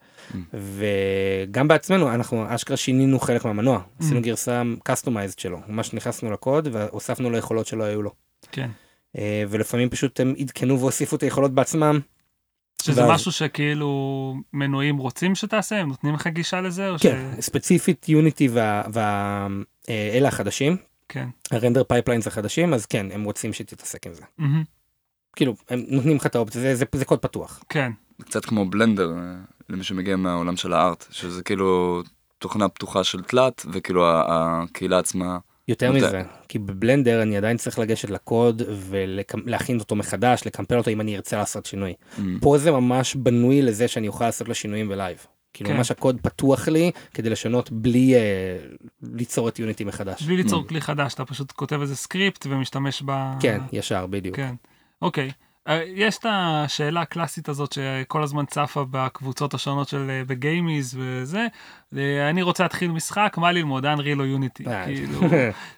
וגם בעצמנו, אנחנו אשכרה שינינו חלק מהמנוע, עשינו
Mm.
גרסה customized שלו, ממש נכנסנו לקוד והוספנו לו יכולות שלא היו לו.
כן.
אה, ולפעמים פשוט הם עדכנו והוסיפו את היכולות בעצמם.
שזה
ואז-
משהו שכאילו מנועים רוצים שתעשה, הם נותנים לך גישה לזה, או
כן,
ש...
ספציפית יוניטי ואלה החדשים,
כן.
ה render pipelines החדשים, אז כן, הם רוצים שתתעסק עם זה.
מהמם.
כאילו, הם נותנים לך את האופציה, זה, זה, זה קוד פתוח.
כן.
קצת כמו בלנדר, אה, למי שמגיע מהעולם של ה art, שזה כאילו תוכנה פתוחה של תלת, וכאילו הקהילה עצמה,
יותר
אתה-
מזה, כי בבלנדר אני עדיין צריך לגשת לקוד ולהכין אותו מחדש, לקמפל אותו אם אני ארצה לעשות שינוי.
mm,
פה זה ממש בנוי לזה שאני אוכל לעשות לו שינויים ב live. כאילו
כן.
ממש הקוד פתוח לי כדי לשנות בלי אה, ליצור את יוניטי מחדש.
בלי ליצור
Mm.
כלי חדש, אתה פשוט כותב איזה סקריפט ומשתמש ב...
כן, ישר, בדיוק.
כן. אוקיי. אה, יש את השאלה הקלאסית הזאת שכל הזמן צפה בקבוצות השונות של אה, בגיימדיז וזה. אה, אני רוצה להתחיל משחק, מה ללמוד, אנריל או יוניטי.
אה,
כאילו,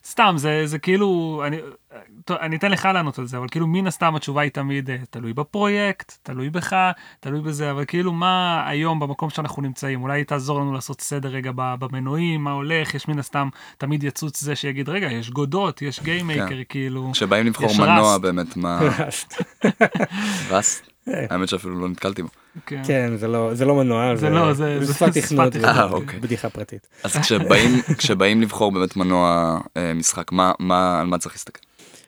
סתם, זה, זה כאילו, אני, טוב, אני אתן לך לענות על זה, אבל כאילו מן הסתם התשובה היא תמיד אה, תלוי בפרויקט, תלוי בך, תלוי בזה, אבל כאילו מה היום במקום שאנחנו נמצאים, אולי תעזור לנו לעשות סדר רגע במנועים, מה הולך, יש מן הסתם תמיד יצוץ זה שיגיד, רגע, יש גודו, יש גיימייקר, כאילו,
כשבאים לבחור מנוע. באמת, מה, (laughs) ראסט? (laughs) האמת שאפילו לא נתקלתי בו.
כן.
כן, זה לא, זה לא מנוע,
זה לא, זה- זה
שפת תכנות.
אה,
וזה
אוקיי.
בדיחה פרטית.
אז (laughs) כשבאים, לבחור באמת מנוע אה, משחק, מה, מה, על מה צריך להסתכל?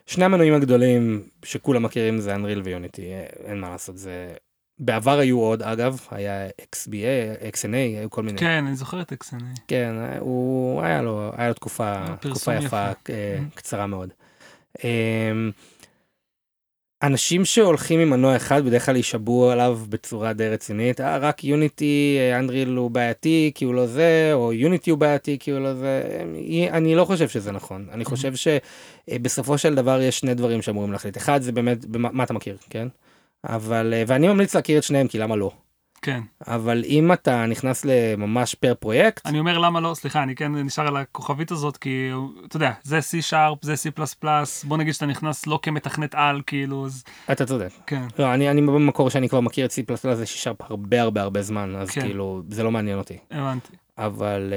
שני המנועים הגדולים שכולם מכירים זה אנריל ויוניטי, אין מה לעשות, זה... בעבר היו עוד אגב, היה XBA, XNA, היו כל מיני.
כן, אני זוכר את אקסני.
כן, הוא היה לו, היה לו תקופה, תקופה יפה,
יפה.
אה,
Mhm.
קצרה מאוד. אנשים שהולכים עם מנוע אחד בדרך כלל יישבעו עליו בצורה די רצינית, אה, רק יוניטי, אנדריל הוא בעייתי כי הוא לא זה, או יוניטי הוא בעייתי כי הוא לא זה, אני לא חושב שזה נכון. אני חושב שבסופו של דבר יש שני דברים שאמורים להחליט. אחד זה באמת, מה אתה מכיר, כן? אבל, אה, ואני ממליץ להכיר את שניהם, כי למה לא?
כן.
אבל אם אתה נכנס לממש פר פרויקט,
אני אומר למה לא, סליחה, אני כן נשאר על הכוכבית הזאת, כי אתה יודע, זה C-Sharp, זה C++, בוא נגיד שאתה נכנס לא כמתכנת על, כאילו, אז
אתה צודק.
כן.
לא, אני, אני במקור שאני כבר מכיר את C++ זה שישרפ הרבה הרבה הרבה זמן, אז
כן.
כאילו, זה לא מעניין אותי.
הבנתי.
אבל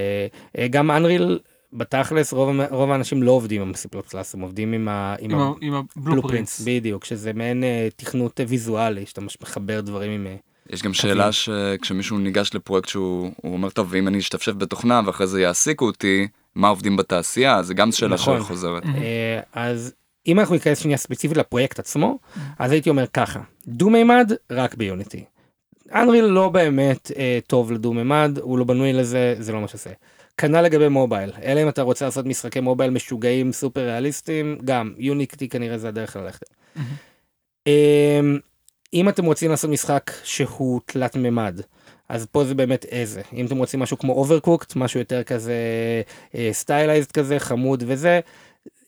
אה, גם אנריל, בתכלס, רוב, רוב האנשים לא עובדים עם C++, הם עובדים עם ה- עם
עם
ה-
עם הבלופרינטס.
בדיוק, שזה מעין אה, תכנות ויזואלי, שאתה מחבר דברים עם...
יש גם שאלה שכשמישהו ניגש לפרויקט שהוא הוא אומר, טוב, ואם אני אשתפשף בתוכנה ואחרי זה יעסיקו אותי, מה עובדים בתעשייה? זה גם שאלה
נכון.
שחוזרת.
אה, אז אם אנחנו ניכנס שנייה ספציפית לפרויקט עצמו, אז הייתי אומר ככה, דו-מימד רק ביוניטי. אנריל לא באמת אה, טוב לדו-מימד, הוא לא בנוי לזה, זה לא מה שעושה. כנ"ל לגבי מובייל, אלא אם אתה רוצה לעשות משחקי מובייל משוגעים סופר ריאליסטיים, גם יוניקטי כנראה זה הדרך ללכת. אם אתם רוצים לעשות משחק שהוא תלת מימד, אז פה זה באמת איזה. אם אתם רוצים משהו כמו Overcooked, משהו יותר כזה stylized כזה, חמוד וזה,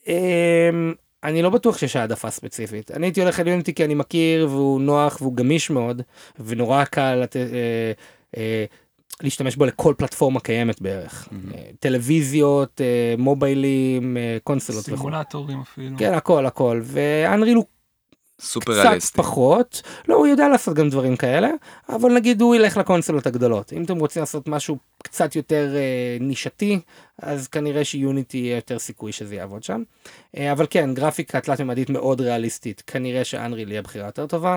אמ, אני לא בטוח שיש העדפה ספציפית. אני הייתי הולך על יוניטי כי אני מכיר והוא נוח והוא גמיש מאוד, ונורא קל לת... אה, אה, להשתמש בו לכל פלטפורמה קיימת בערך.
Mhm.
אה, טלוויזיות, אה, מוביילים, אה, קונסולות וכו'.
סימולטורים אפילו.
כן, הכל הכל. ואנריל הוא
סופר
קצת
ריאליסטי.
פחות, לא, הוא יודע לעשות גם דברים כאלה, אבל נגיד הוא ילך לקונסולות הגדולות. אם אתם רוצים לעשות משהו קצת יותר אה, נישתי, אז כנראה שיוניטי יהיה יותר סיכוי שזה יעבוד שם. אה, אבל כן, גרפיקה תלת-ממדית מאוד ריאליסטית, כנראה שאנריל יהיה בחירה יותר טובה,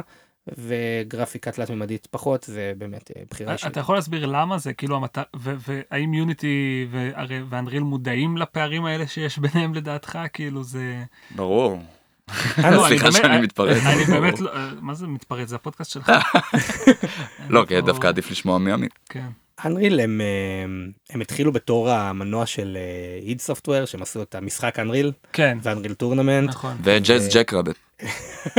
וגרפיקה תלת-ממדית פחות, זה באמת אה, בחירה אישית.
אתה יכול להסביר למה זה כאילו המטר... ו- והאם יוניטי ואנריל מודעים לפערים האלה שיש ביניהם לדעתך כאילו זה.
ברור.
לא, אני
סליחה
באמת-
שאני מתפרץ.
אני. באמת לא, מה זה מתפרץ זה הפודקאסט שלך. (laughs)
לא, כי דווקא עדיף לשמוע מימין.
כן.
אנריל הם, אה, הם התחילו בתור המנוע של id Software, שהם עשו את המשחק אנריל,
כן.
ו Unreal Tournament.
נכון.
וג'אז ג'ק רביט. (laughs)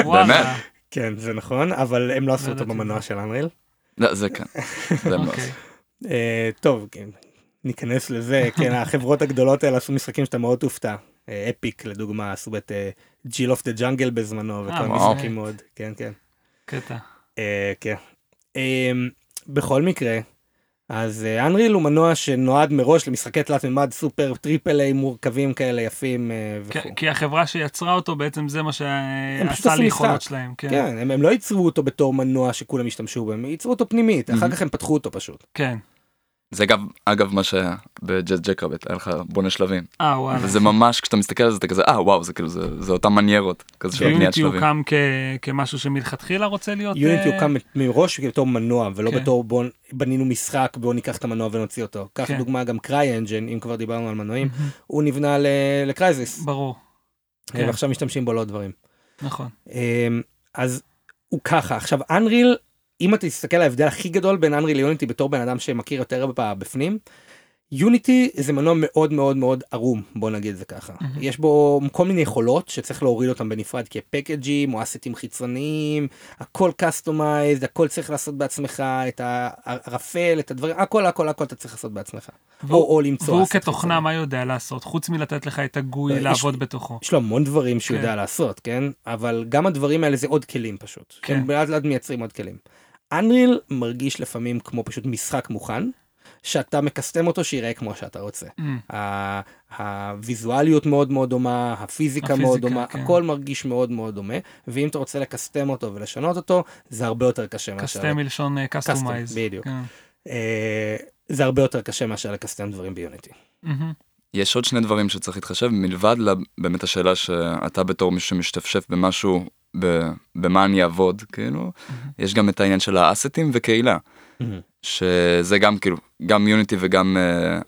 וואלה.
כן, זה נכון, אבל הם לא עשו
לא
אותו במנוע. של אנריל.
לא, זה כן. זה הם לא
אוקיי.
עשו.
אה, טוב, כן, ניכנס לזה, כן, (laughs) החברות הגדולות האלה עשו משחקים שאתה מאוד תופתע. אה, Epic לדוגמה עשו את Jill of the Jungle בזמנו, וכל
וואו.
משחקים מאוד, כן, כן.
קטע.
אה, כן. אה, בכל מקרה, אז אנריל הוא מנוע שנועד מראש למשחקי תלת מימד סופר triple A מורכבים כאלה יפים אה,
כי-
וכו'.
כי החברה שיצרה אותו בעצם זה מה שעשה ליכולות. שלהם. כן.
כן, הם, הם לא ייצרו אותו בתור מנוע שכולם ישתמשו בו, הם ייצרו אותו פנימית, אחר. כך הם פתחו אותו פשוט.
כן.
זה אגב, אגב מה שהיה בג'אז ג'ק רביט, היה לך בונה שלבים.
אה וואלה.
וזה ממש, כשאתה מסתכל על זה, אתה כזה, אה וואו, זה כאילו, זה זה אותם מניירות, כזה של בניית
יוניטי
שלבים.
הוקם כ- כמשהו שמלכתחילה רוצה להיות...
יוניטי
אה,
הוקם מראש בתור מנוע ולא
כן.
בתור בוא בנינו משחק בוא ניקח את המנוע ונוציא אותו. קח
כן.
דוגמה גם CryEngine אם כבר דיברנו על מנועים. הוא נבנה ל Crysis
ברור. כן.
ועכשיו משתמשים בו לעוד דברים.
נכון.
אמ, אז הוא ככה עכשיו אנריל אם אתה תסתכל על ההבדל הכי גדול בין אנריל ליוניטי בתור בן אדם שמכיר יותר בפנים, יוניטי זה מנוע מאוד מאוד מאוד ערום בוא נגיד זה ככה mm-hmm. יש בו כל מיני יכולות שצריך להוריד אותם בנפרד כפקג'ים או אסטים חיצוניים הכל customized הכל צריך לעשות בעצמך את הערפל את הדברים הכל הכל הכל אתה צריך לעשות בעצמך.
והוא, או, או למצוא והוא כתוכנה חיצוני. מה יודע לעשות חוץ מלתת לך את ה GUI יש, לעבוד בתוכו.
יש לו המון דברים שהוא כן. יודע לעשות כן אבל גם הדברים האלה זה עוד כלים פשוט. כן. הם לאט לאט מייצרים עוד כלים. אנריל מרגיש לפעמים כמו פשוט משחק מוכן. שאתה מקסטם אותו שיראה כמו שאתה רוצה. Mm. הוויזואליות מאוד מאוד דומה, הפיזיקה, הפיזיקה מאוד דומה, כן. הכל מרגיש מאוד מאוד דומה, ואם אתה רוצה לקסטם אותו ולשנות אותו, זה הרבה יותר קשה מאשר...
קסטם מלשון customize.
אה, בדיוק. כן. Uh, זה הרבה יותר קשה מאשר לקסטם דברים ביוניטי. Mm-hmm.
יש עוד שני דברים שצריך להתחשב מלבד באמת השאלה שאתה בתור מישהו שמשתפשף במשהו במה אני אעבוד כאילו mm-hmm. יש גם את העניין של האסטים וקהילה. Mm-hmm. שזה גם כאילו גם יוניטי וגם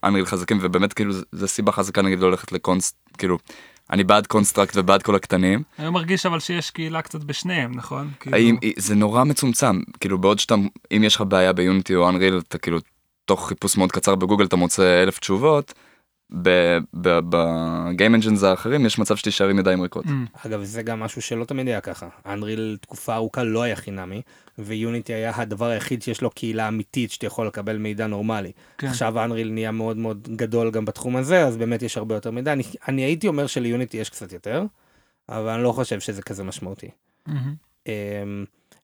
אנריל uh, חזקים ובאמת כאילו זה סיבה חזקה נגיד הולכת לקונסטרקט כאילו אני בעד קונסטרקט ובעד כל הקטנים.
אני מרגיש אבל שיש קהילה קצת בשניהם נכון?
כאילו... האם, זה נורא מצומצם כאילו בעוד שאתה אם יש לך בעיה ביוניטי או אנריל אתה כאילו תוך חיפוש מאוד קצר בגוגל אתה מוצא אלף תשובות. ב game engines האחרים יש מצב שתישאר עם ידיים ריקות.
Mm. אגב זה גם משהו שלא תמיד היה ככה. אנריל תקופה ארוכה לא היה חינמי ויוניטי היה הדבר היחיד שיש לו קהילה אמיתית שאתה יכול לקבל מידע נורמלי. כן. עכשיו אנריל נהיה מאוד מאוד גדול גם בתחום הזה אז באמת יש הרבה יותר מידע. אני, אני הייתי אומר שליוניטי יש קצת יותר אבל אני לא חושב שזה כזה משמעותי. Mm-hmm.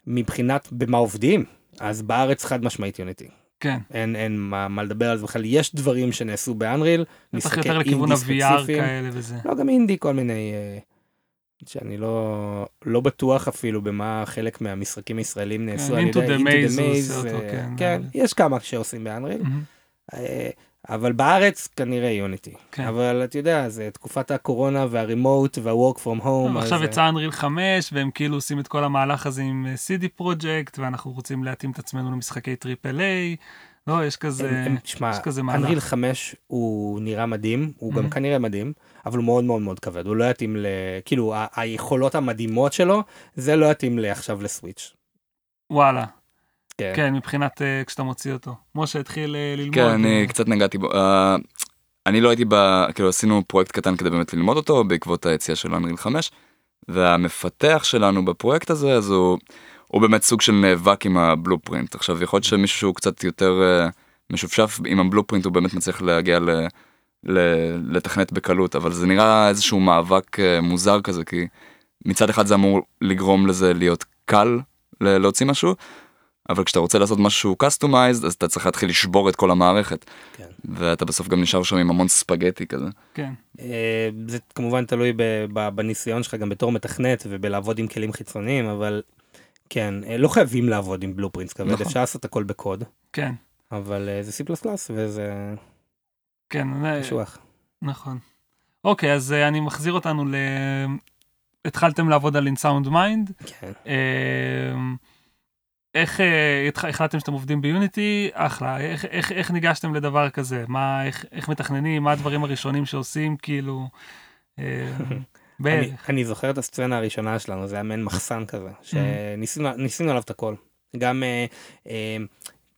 מבחינת במה עובדים אז בארץ חד משמעית יוניטי.
כן.
אין, אין מה, מה לדבר על זה בכלל, יש דברים שנעשו באנריל,
משחקי אינדי ספציפיים. יותר לכיוון ה-VR כאלה וזה.
לא, גם אינדי, כל מיני, uh, שאני לא, לא בטוח אפילו במה חלק מהמשחקים הישראלים נעשו
כן, על ידי Into the Maze. כן,
כן, יש כמה שעושים באנריל. Mm-hmm. Uh, אבל בארץ כנראה יוניטי. כן. אבל אתה יודע, זה תקופת הקורונה וה remote וה-work from home.
עכשיו יצא אנריל 5 והם כאילו עושים את כל המהלך הזה עם CD פרויקט ואנחנו רוצים להתאים את עצמנו למשחקי triple A. לא, יש כזה, הם, הם,
תשמע, יש כזה מהלך. אנריל 5 הוא נראה מדהים, הוא mm-hmm. גם כנראה מדהים, אבל הוא מאוד מאוד מאוד כבד, הוא לא יתאים ל... כאילו, ה- היכולות המדהימות שלו, זה לא יתאים לעכשיו לסוויץ'.
וואלה. כן. כן, מבחינת uh, כשאתה מוציא אותו. משה התחיל uh, ללמוד.
כן, אני uh... קצת נגעתי בו. Uh, אני לא הייתי ב... כאילו עשינו פרויקט קטן כדי באמת ללמוד אותו בעקבות היציאה של אנריל 5, והמפתח שלנו בפרויקט הזה, אז הוא, הוא באמת סוג של נאבק עם הבלופרינט. עכשיו, יכול להיות שמישהו שהוא קצת יותר uh, משופשף עם הבלופרינט, הוא באמת מצליח להגיע ל... ל... לתכנת בקלות, אבל זה נראה איזשהו מאבק uh, מוזר כזה, כי מצד אחד זה אמור לגרום לזה להיות קל להוציא משהו, אבל כשאתה רוצה לעשות משהו customized אז אתה צריך להתחיל לשבור את כל המערכת. כן. ואתה בסוף גם נשאר שם עם המון ספגטי כזה.
כן.
אה, זה כמובן תלוי בניסיון שלך גם בתור מתכנת ובלעבוד עם כלים חיצוניים אבל כן אה, לא חייבים לעבוד עם Blueprints כבד נכון. אפשר לעשות הכל בקוד.
כן.
אבל אה, זה C++ וזה
כן
קשוח.
נכון. אוקיי אז אני מחזיר אותנו ל... התחלתם לעבוד על In Sound Mind.
כן.
איך uh, החלטתם שאתם עובדים ב Unity? אחלה. איך, איך, איך ניגשתם לדבר כזה? מה, איך, איך מתכננים? מה הדברים הראשונים שעושים? כאילו... (laughs) Uh,
אני, אני זוכר את הסצנה הראשונה שלנו, זה היה מעין מחסן כזה, mm. שניסינו עליו את הכל. גם uh, uh,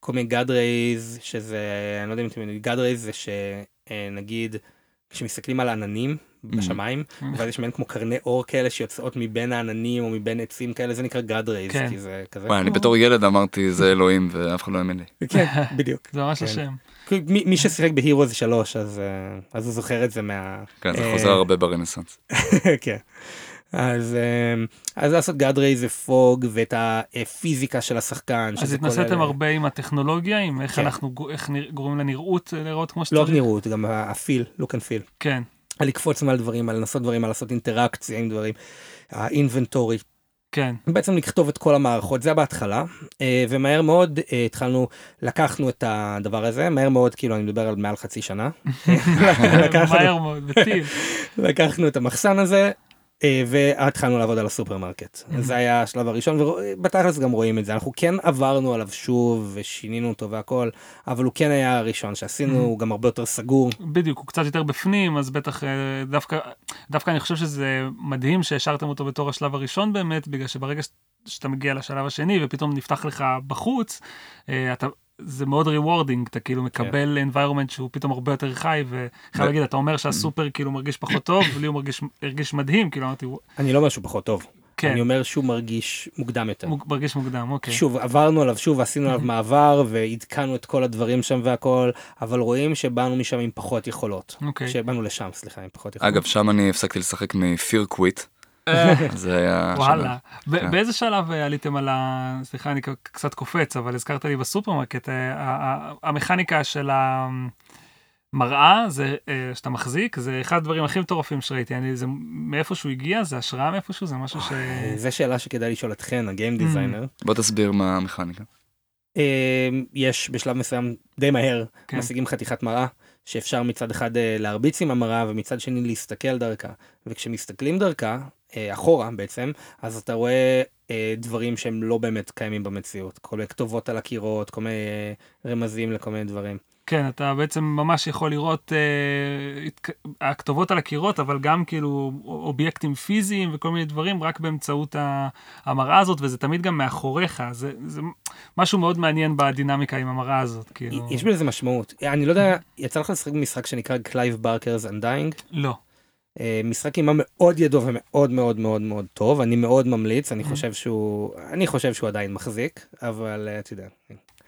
כל מיני God rays, שזה, אני לא יודע אם אתם יודעים, God rays זה שנגיד, כשמסתכלים על עננים, בשמיים, mm-hmm. ואז יש מעין כמו קרני אור כאלה שיוצאות מבין העננים או מבין עצים כאלה, זה נקרא God rays,
כן.
כי זה כזה.
אני בתור ילד אמרתי זה אלוהים ואף אחד לא האמין לי. (laughs)
כן, בדיוק.
זה ממש כן. השם.
מי ששיחק ב Heroes 3 אז הוא זוכר את זה מה...
כן, זה חוזר הרבה ברנסאנס. (laughs)
כן. אז אז לעשות God rays ו fog ואת הפיזיקה של השחקן.
אז התנסיתם הרבה עם הטכנולוגיה, עם איך כן. אנחנו, איך גורמים לנראות לראות כמו
שצריך? לא רק נראות, גם ה feel, look and feel.
כן.
על לקפוץ מעל דברים, על לנסות דברים, על לעשות אינטראקציה עם דברים, ה inventory.
כן.
בעצם לכתוב את כל המערכות, זה בהתחלה, אה, ומהר מאוד אה, התחלנו, לקחנו את הדבר הזה, מהר מאוד, כאילו אני מדבר על מעל חצי שנה. (laughs)
מהר מאוד, בטיל. (laughs)
לקחנו את המחסן הזה, והתחלנו לעבוד על הסופרמרקט. זה היה השלב הראשון, ובתכלס גם רואים את זה. אנחנו כן עברנו עליו שוב ושינינו אותו והכל, אבל הוא כן היה הראשון שעשינו, הוא גם הרבה יותר סגור.
בדיוק, הוא קצת יותר בפנים, אז בטח אה, דווקא, דווקא אני חושב שזה מדהים שהשארתם אותו בתור השלב הראשון באמת, בגלל שברגע שאתה מגיע לשלב השני ופתאום נפתח לך בחוץ, אה, אתה... זה מאוד rewarding, אתה כאילו מקבל environment שהוא פתאום הרבה יותר חי, וחייב להגיד, אתה אומר שהסופר כאילו מרגיש פחות טוב, (coughs) ולי הוא מרגיש, הרגיש מדהים, כאילו אמרתי,
אני לא אומר שהוא פחות טוב.
כן,
אני אומר שהוא מרגיש מוקדם יותר.
מוג- מרגיש מוקדם, אוקיי.
שוב עברנו עליו שוב עשינו עליו מעבר ועדכנו את כל הדברים שם והכל אבל רואים שבאנו משם עם פחות יכולות.
אוקיי.
שבאנו לשם סליחה עם פחות יכולות.
אגב, שם אני הפסקתי לשחק מ fear quit.
אה,
זה היה...
וואלה. ב-
כן.
באיזה שלב אה, עליתם על ה... סליחה, אני קצת קופץ, אבל הזכרת לי בסופרמרקט, אה, ה- ה- המכניקה של המראה, זה אה, שאתה מחזיק, זה אחד הדברים הכי מטורפים שראיתי. אני, זה מאיפה שהוא הגיע, זה השראה מאיפשהו, זה משהו ש...
זה שאלה שכדאי לשאול את חן ה game
Mm.
designer.
בוא תסביר מה המכניקה.
יש בשלב מסוים די מהר
כן.
משיגים חתיכת מראה שאפשר מצד אחד להרביץ עם המראה ומצד שני להסתכל דרכה וכשמסתכלים דרכה אחורה בעצם אז אתה רואה אה, דברים שהם לא באמת קיימים במציאות כל מיני כתובות על הקירות כל מיני אה, רמזים לכל מיני דברים.
כן, אתה בעצם ממש יכול לראות אה, הכתובות על הקירות, אבל גם כאילו אובייקטים פיזיים וכל מיני דברים, רק באמצעות המראה הזאת, וזה תמיד גם מאחוריך. זה, זה משהו מאוד מעניין בדינמיקה עם המראה הזאת, כאילו.
יש בזה משמעות אני לא יודע יצא לך לשחק במשחק שנקרא Clive Barker's Undying
לא.
משחק אימה מאוד ידוע ומאוד מאוד מאוד מאוד טוב אני מאוד ממליץ אני
Mhm.
חושב שהוא אני חושב שהוא עדיין מחזיק אבל אה, אתה יודע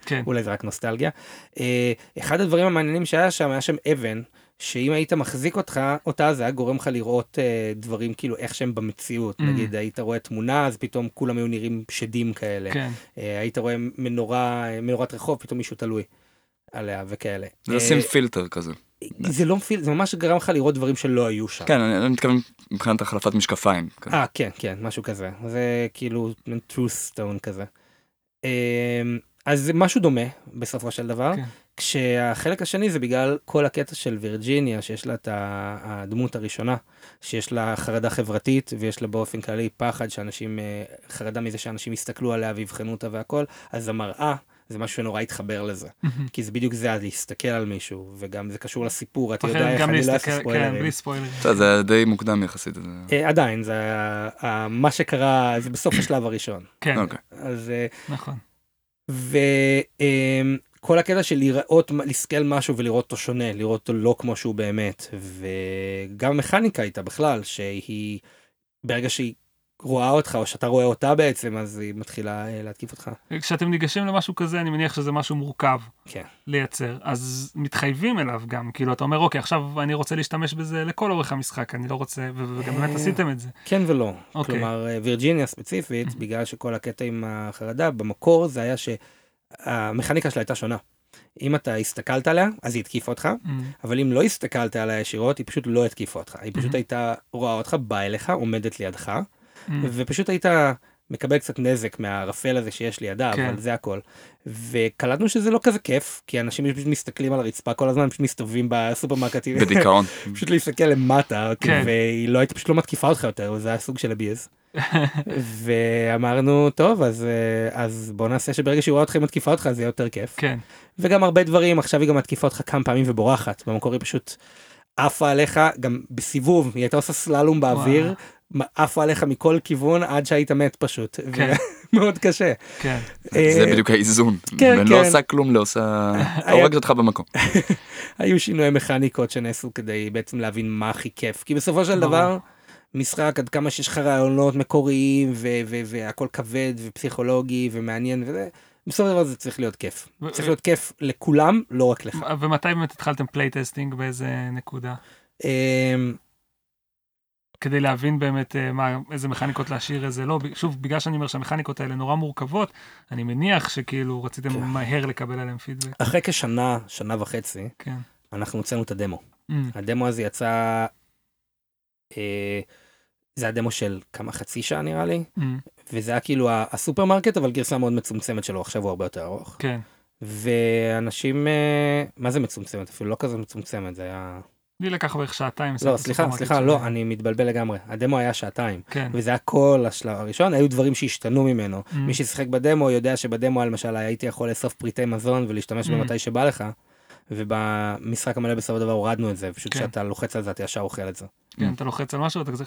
כן.
אולי זה רק נוסטלגיה. אה, אחד הדברים המעניינים שהיה שם היה שם אבן שאם היית מחזיק אותך אותה זה היה גורם לך לראות אה, דברים כאילו איך שהם במציאות
Mm.
נגיד היית רואה תמונה אז פתאום כולם היו נראים שדים כאלה
כן.
אה, היית רואה מנורה אה, מנורת רחוב פתאום מישהו תלוי עליה וכאלה.
זה
אה,
לשים פילטר כזה.
זה לא פיל זה ממש גרם לך לראות דברים שלא היו שם.
כן, אני מתכוון מבחינת החלפת משקפיים.
אה כן כן משהו כזה זה כאילו true stone כזה. אמ, אז זה משהו דומה בסופו של דבר
כן.
כשהחלק השני זה בגלל כל הקטע של וירג'יניה שיש לה את הדמות הראשונה שיש לה חרדה חברתית ויש לה באופן כללי פחד שאנשים אה, חרדה מזה שאנשים יסתכלו עליה ויבחנו אותה והכל אז המראה זה משהו שנורא התחבר לזה כי זה בדיוק זה להסתכל על מישהו וגם זה קשור לסיפור אתה יודע איך אני לא אעשה
כן,
ספוילרים.
בסדר, זה היה די מוקדם יחסית. זה-
אה, עדיין זה מה שקרה זה בסוף השלב הראשון
כן,
אוקיי.
אז אה,
נכון.
וכל הקטע של לראות לסכל משהו ולראות אותו שונה לראות אותו לא כמו שהוא באמת וגם מכניקה איתה בכלל שהיא ברגע שהיא רואה אותך או שאתה רואה אותה בעצם אז היא מתחילה אה, להתקיף אותך.
כשאתם ניגשים למשהו כזה, אני מניח שזה משהו מורכב
כן.
לייצר, אז מתחייבים אליו גם, כאילו, אתה אומר, אוקיי, עכשיו אני רוצה להשתמש בזה לכל אורך המשחק, אני לא רוצה, וגם באמת
אה,
עשיתם את זה.
כן ולא.
אוקיי.
כלומר אה, וירג'יניה ספציפית בגלל שכל הקטע עם החרדה במקור זה היה שהמכניקה שלה הייתה שונה. אם אתה הסתכלת עליה אז היא התקיפה אותך
Mm,
אבל אם לא הסתכלת עליה ישירות היא פשוט לא התקיפה אותך היא פשוט
מהמם.
הייתה רואה אותך באה אליך עומדת לידך ופשוט היית מקבל קצת נזק מהערפל הזה שיש לידה
כן.
אבל זה הכל. וקלטנו שזה לא כזה כיף כי אנשים פשוט מסתכלים על הרצפה כל הזמן פשוט מסתובבים בסופרמרקטים
בדיכאון. (laughs)
פשוט להסתכל למטה
כן.
והיא לא הייתה פשוט לא מתקיפה אותך יותר זה היה סוג של אביאז. (laughs) ואמרנו טוב אז אה, אז בוא נעשה שברגע שהיא רואה אותך היא מתקיפה אותך זה יהיה יותר כיף
כן,
וגם הרבה דברים עכשיו היא גם מתקיפה אותך כמה פעמים ובורחת במקור היא פשוט עפה עליך גם בסיבוב היא הייתה עושה סללום באוויר עפה עליך מכל כיוון עד שהיית מת פשוט
כן.
מאוד קשה.
כן,
אה,
זה בדיוק האיזון.
כן,
ולא
כן.
עושה כלום, לא עושה... (laughs) הורגת אותך במקום. (laughs)
היו שינויי מכניקות שנעשו כדי בעצם להבין מה הכי כיף כי בסופו של. דבר משחק עד כמה שיש לך רעיונות מקוריים והכל כבד ופסיכולוגי ומעניין וזה בסופו של דבר זה צריך להיות כיף
ו-
צריך להיות כיף לכולם לא רק לך.
ומתי באמת התחלתם playtesting, באיזה נקודה? כדי להבין באמת אה, מה, איזה מכניקות להשאיר, איזה לא. שוב, בגלל שאני אומר שהמכניקות האלה נורא מורכבות, אני מניח שכאילו רציתם
כן.
מהר לקבל עליהם פידבק.
אחרי כשנה שנה וחצי
כן.
אנחנו הוצאנו את הדמו
Mm,
הדמו הזה יצא. אה, זה הדמו של כמה חצי שעה נראה לי
mm,
וזה היה כאילו הסופרמרקט אבל גרסה מאוד מצומצמת שלו עכשיו הוא הרבה יותר ארוך
כן.
ואנשים אה, מה זה מצומצמת אפילו לא כזה מצומצמת זה היה
לי לקח בערך שעתיים.
לא סליחה סליחה. לא אני מתבלבל לגמרי הדמו היה שעתיים
כן.
וזה היה כל השלב הראשון היו דברים שהשתנו ממנו
Mm,
מי ששיחק בדמו יודע שבדמו למשל הייתי יכול לאסוף פריטי מזון ולהשתמש
Mm.
במתי שבא לך ובמשחק המלא בסופו של דבר הורדנו את זה, פשוט
כן.
כשאתה לוחץ על זה אתה ישר אוכל את זה.
כן, אתה לוחץ על משהו, אתה כזה,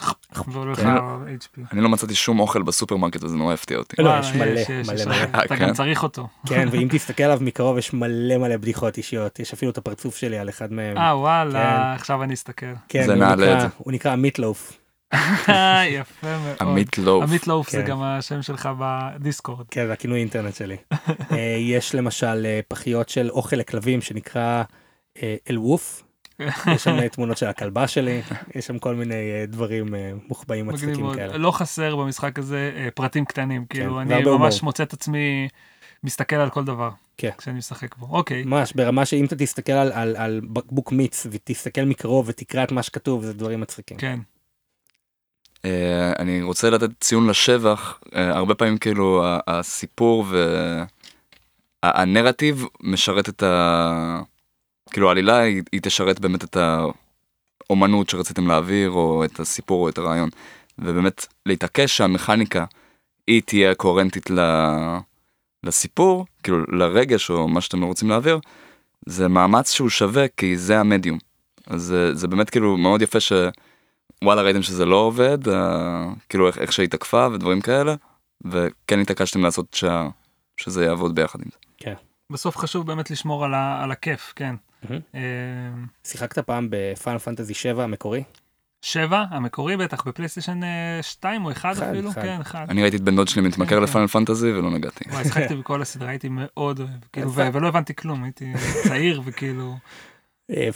ועולה לך
כן.
HP.
אני לא מצאתי שום אוכל בסופרמרקט וזה נורא הפתיע אותי.
לא,
וואלה,
יש מלא,
יש, יש,
מלא,
יש,
מלא.
אתה
אה,
גם
כן.
צריך אותו.
כן, ואם (laughs) תסתכל עליו מקרוב יש מלא מלא בדיחות אישיות, יש אפילו את הפרצוף שלי על אחד מהם.
אה, וואלה,
כן.
עכשיו אני אסתכל.
כן,
זה
הוא
נעלה
נקרא-
את זה.
הוא נקרא מיטלוף.
יפה מאוד.
עמית לוב.
עמית לוף זה
כן.
גם השם שלך בדיסקורד.
כן, זה הכינוי אינטרנט שלי. אה, יש למשל אה, פחיות של אוכל לכלבים שנקרא אה, אלווף. יש שם אה, תמונות של הכלבה שלי, יש שם כל מיני אה, דברים אה, מוחבאים מצחיקים. כאלה.
לא חסר במשחק הזה אה, פרטים קטנים, כאילו אני ממש. מוצא את עצמי מסתכל על כל דבר.
כן.
כשאני משחק בו. אוקיי.
ממש ברמה שאם אתה תסתכל על, על, על בקבוק מיץ ותסתכל מקרוב ותקרא את מה שכתוב זה דברים מצחיקים.
כן.
אה, אני רוצה לתת ציון לשבח, אה, הרבה פעמים כאילו הסיפור והנרטיב משרת את ה... כאילו העלילה היא, היא תשרת באמת את האומנות שרציתם להעביר או את הסיפור או את הרעיון. ובאמת להתעקש שהמכניקה היא תהיה קוהרנטית ל... לסיפור, כאילו לרגש או מה שאתם רוצים להעביר, זה מאמץ שהוא שווה כי זה המדיום. אז זה, זה באמת כאילו מאוד יפה ש... וואלה ראיתם שזה לא עובד, אה, כאילו איך, איך שהיא תקפה ודברים כאלה, וכן התעקשתם לעשות שה, שזה יעבוד ביחד עם זה.
בסוף חשוב באמת לשמור על ה- על הכיף, כן.
מהמם.
אה,
שיחקת פעם ב Final Fantasy 7 המקורי?
שבע, המקורי בטח, ב PlayStation 2 או 1
אחד,
אפילו,
אחד.
כן, אחד.
אני ראיתי את בן דוד שלי מתמכר
כן.
ל Final Fantasy ולא נגעתי.
וואי, שיחקתי (laughs) בכל הסדרה, הייתי מאוד אוהב, כאילו, ולא הבנתי כלום, הייתי צעיר וכאילו,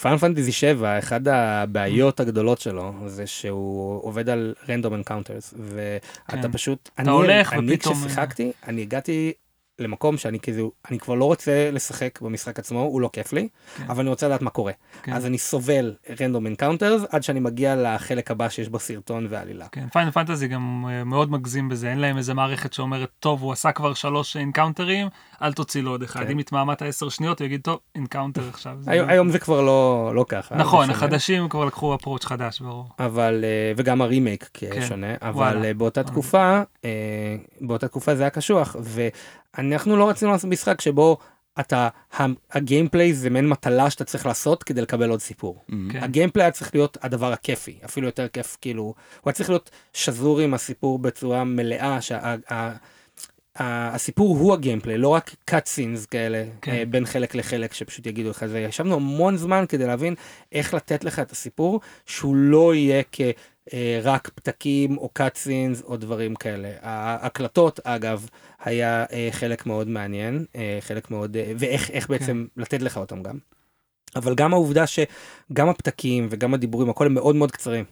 Final Fantasy 7 אחד הבעיות הגדולות שלו זה שהוא עובד על random encounters ואתה
כן.
פשוט
אתה הולך
אני
אה,
כששיחקתי אני הגעתי למקום שאני כאילו אני כבר לא רוצה לשחק במשחק עצמו הוא לא כיף לי
כן.
אבל אני רוצה לדעת מה קורה
כן.
אז אני סובל random encounters עד שאני מגיע לחלק הבא שיש בו סרטון ועלילה.
כן, Final Fantasy גם אה, מאוד מגזים בזה, אין להם איזה מערכת שאומרת, טוב, הוא עשה כבר שלוש encounter ים, אל תוציא לו עוד אחד.
כן.
אם התמהמת עשר שניות, הוא יגיד, טוב, encounter (laughs) עכשיו. זה-
היום, היום זה כבר לא לא ככה.
נכון,
זה שונה.
החדשים כבר לקחו approach חדש, ברור.
אבל אה, וגם הרימייק
כן,
שונה אבל
וואלה.
אה, באותה תקופה אה, באותה תקופה זה היה קשוח ואנחנו לא רצינו לעשות משחק שבו אתה הגיימפליי זה מעין מטלה שאתה צריך לעשות כדי לקבל עוד סיפור.
כן.
הגיימפליי היה צריך להיות הדבר הכיפי אפילו יותר כיף כאילו הוא היה צריך להיות שזור עם הסיפור בצורה מלאה שה... ה- ה- הסיפור הוא הגיימפליי לא רק cut scenes כאלה
כן.
אה, בין חלק לחלק שפשוט יגידו לך זה ישבנו המון זמן כדי להבין איך לתת לך את הסיפור שהוא לא יהיה כרק פתקים או cut scenes או דברים כאלה. ההקלטות אגב היה אה, חלק מאוד מעניין אה, חלק מאוד אה, ואיך איך בעצם לתת לך אותם גם. אבל גם העובדה שגם הפתקים וגם הדיבורים הכל הם מאוד מאוד קצרים.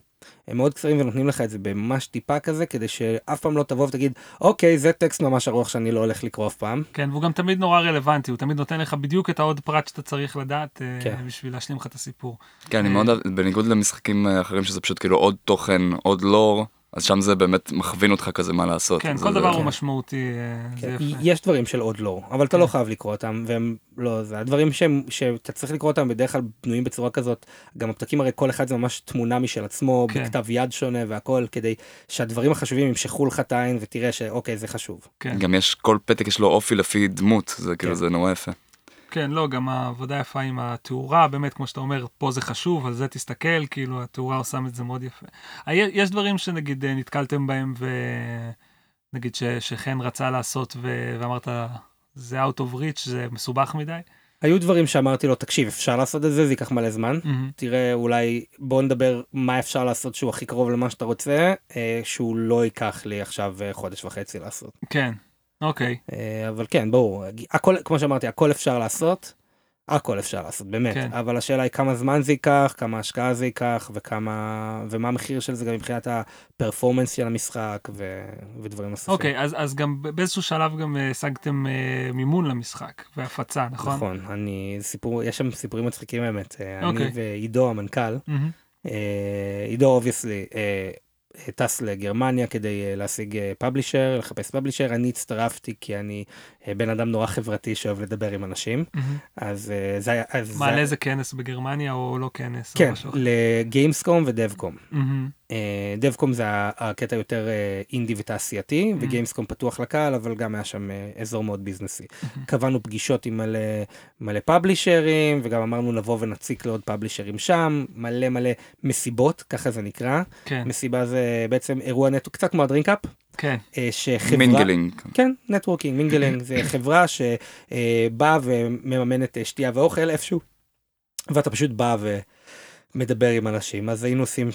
הם מאוד קצרים ונותנים לך את זה ממש טיפה כזה כדי שאף פעם לא תבוא ותגיד אוקיי זה טקסט ממש ארוך שאני לא הולך לקרוא אף פעם.
כן, והוא גם תמיד נורא רלוונטי, הוא תמיד נותן לך בדיוק את העוד פרט שאתה צריך לדעת אה,
כן.
בשביל להשלים לך את הסיפור.
כן, אני
אה.
מאוד, בניגוד למשחקים אחרים שזה פשוט כאילו עוד תוכן, עוד לור, אז שם זה באמת מכווין אותך כזה מה לעשות.
כן, כל
זה-
דבר
כן.
הוא משמעותי, אה,
כן. יש דברים של עוד לא אבל אתה
כן.
לא חייב לקרוא אותם והם לא זה הדברים שהם שאתה צריך לקרוא אותם בדרך כלל בנויים בצורה כזאת גם הפתקים הרי כל אחד זה ממש תמונה משל עצמו
כן.
בכתב יד שונה והכל כדי שהדברים החשובים ימשכו לך את העין ותראה שאוקיי זה חשוב.
כן.
גם יש, כל פתק יש לו אופי לפי דמות, זה כאילו
כן.
זה נורא יפה.
כן, לא, גם העבודה יפה עם התאורה, באמת, כמו שאתה אומר, פה זה חשוב, על זה תסתכל, כאילו, התאורה עושה את זה מאוד יפה. ה- יש דברים שנגיד אה, נתקלתם בהם, ונגיד ש- שחן רצה לעשות, ו- ואמרת, זה out of reach, זה מסובך מדי.
היו דברים שאמרתי לו תקשיב אפשר לעשות את זה זה ייקח מלא זמן
מהמם.
תראה אולי בוא נדבר מה אפשר לעשות שהוא הכי קרוב למה שאתה רוצה אה, שהוא לא ייקח לי עכשיו אה, חודש וחצי לעשות
כן, אוקיי,
אה, אבל כן ברור הכל כמו שאמרתי הכל אפשר לעשות. הכל אפשר לעשות באמת
כן.
אבל השאלה היא כמה זמן זה ייקח כמה השקעה זה ייקח וכמה ומה המחיר של זה גם מבחינת ה performance של המשחק ו... ודברים נוספים.
אוקיי, אז, אז גם באיזשהו שלב גם אה, השגתם אה, מימון למשחק והפצה, נכון?
נכון אני סיפור יש שם סיפורים מצחיקים באמת אה, אני
אוקיי.
ועידו המנכ"ל
מהמם.
אה, עידו obviously טס לגרמניה כדי אה, להשיג פאבלישר לחפש פאבלישר אני הצטרפתי כי אני אה, בן אדם נורא חברתי שאוהב לדבר עם אנשים
מהמם.
אז אה, זה היה אז
מה,
זה-
לאיזה כנס בגרמניה או לא כנס?
כן? לגיימסקום ודבקום
מהמם.
דבקום זה הקטע יותר אה, אינדי ותעשייתי,
Mm.
וגיימסקום פתוח לקהל, אבל גם היה שם אה, אזור מאוד ביזנסי.
Mm-hmm.
קבענו פגישות עם מלא, מלא פאבלישרים, וגם אמרנו לבוא ונציק לעוד פאבלישרים שם, מלא מלא מסיבות, ככה זה נקרא.
כן,
מסיבה זה בעצם אירוע נטו, קצת כמו ה drink-up,
כן,
אה, שחברה...
mingling.
כן, networking, mingling, זה חברה שבאה ומממנת אה, שתייה ואוכל איפשהו, ואתה פשוט בא ומדבר עם אנשים, אז היינו עושים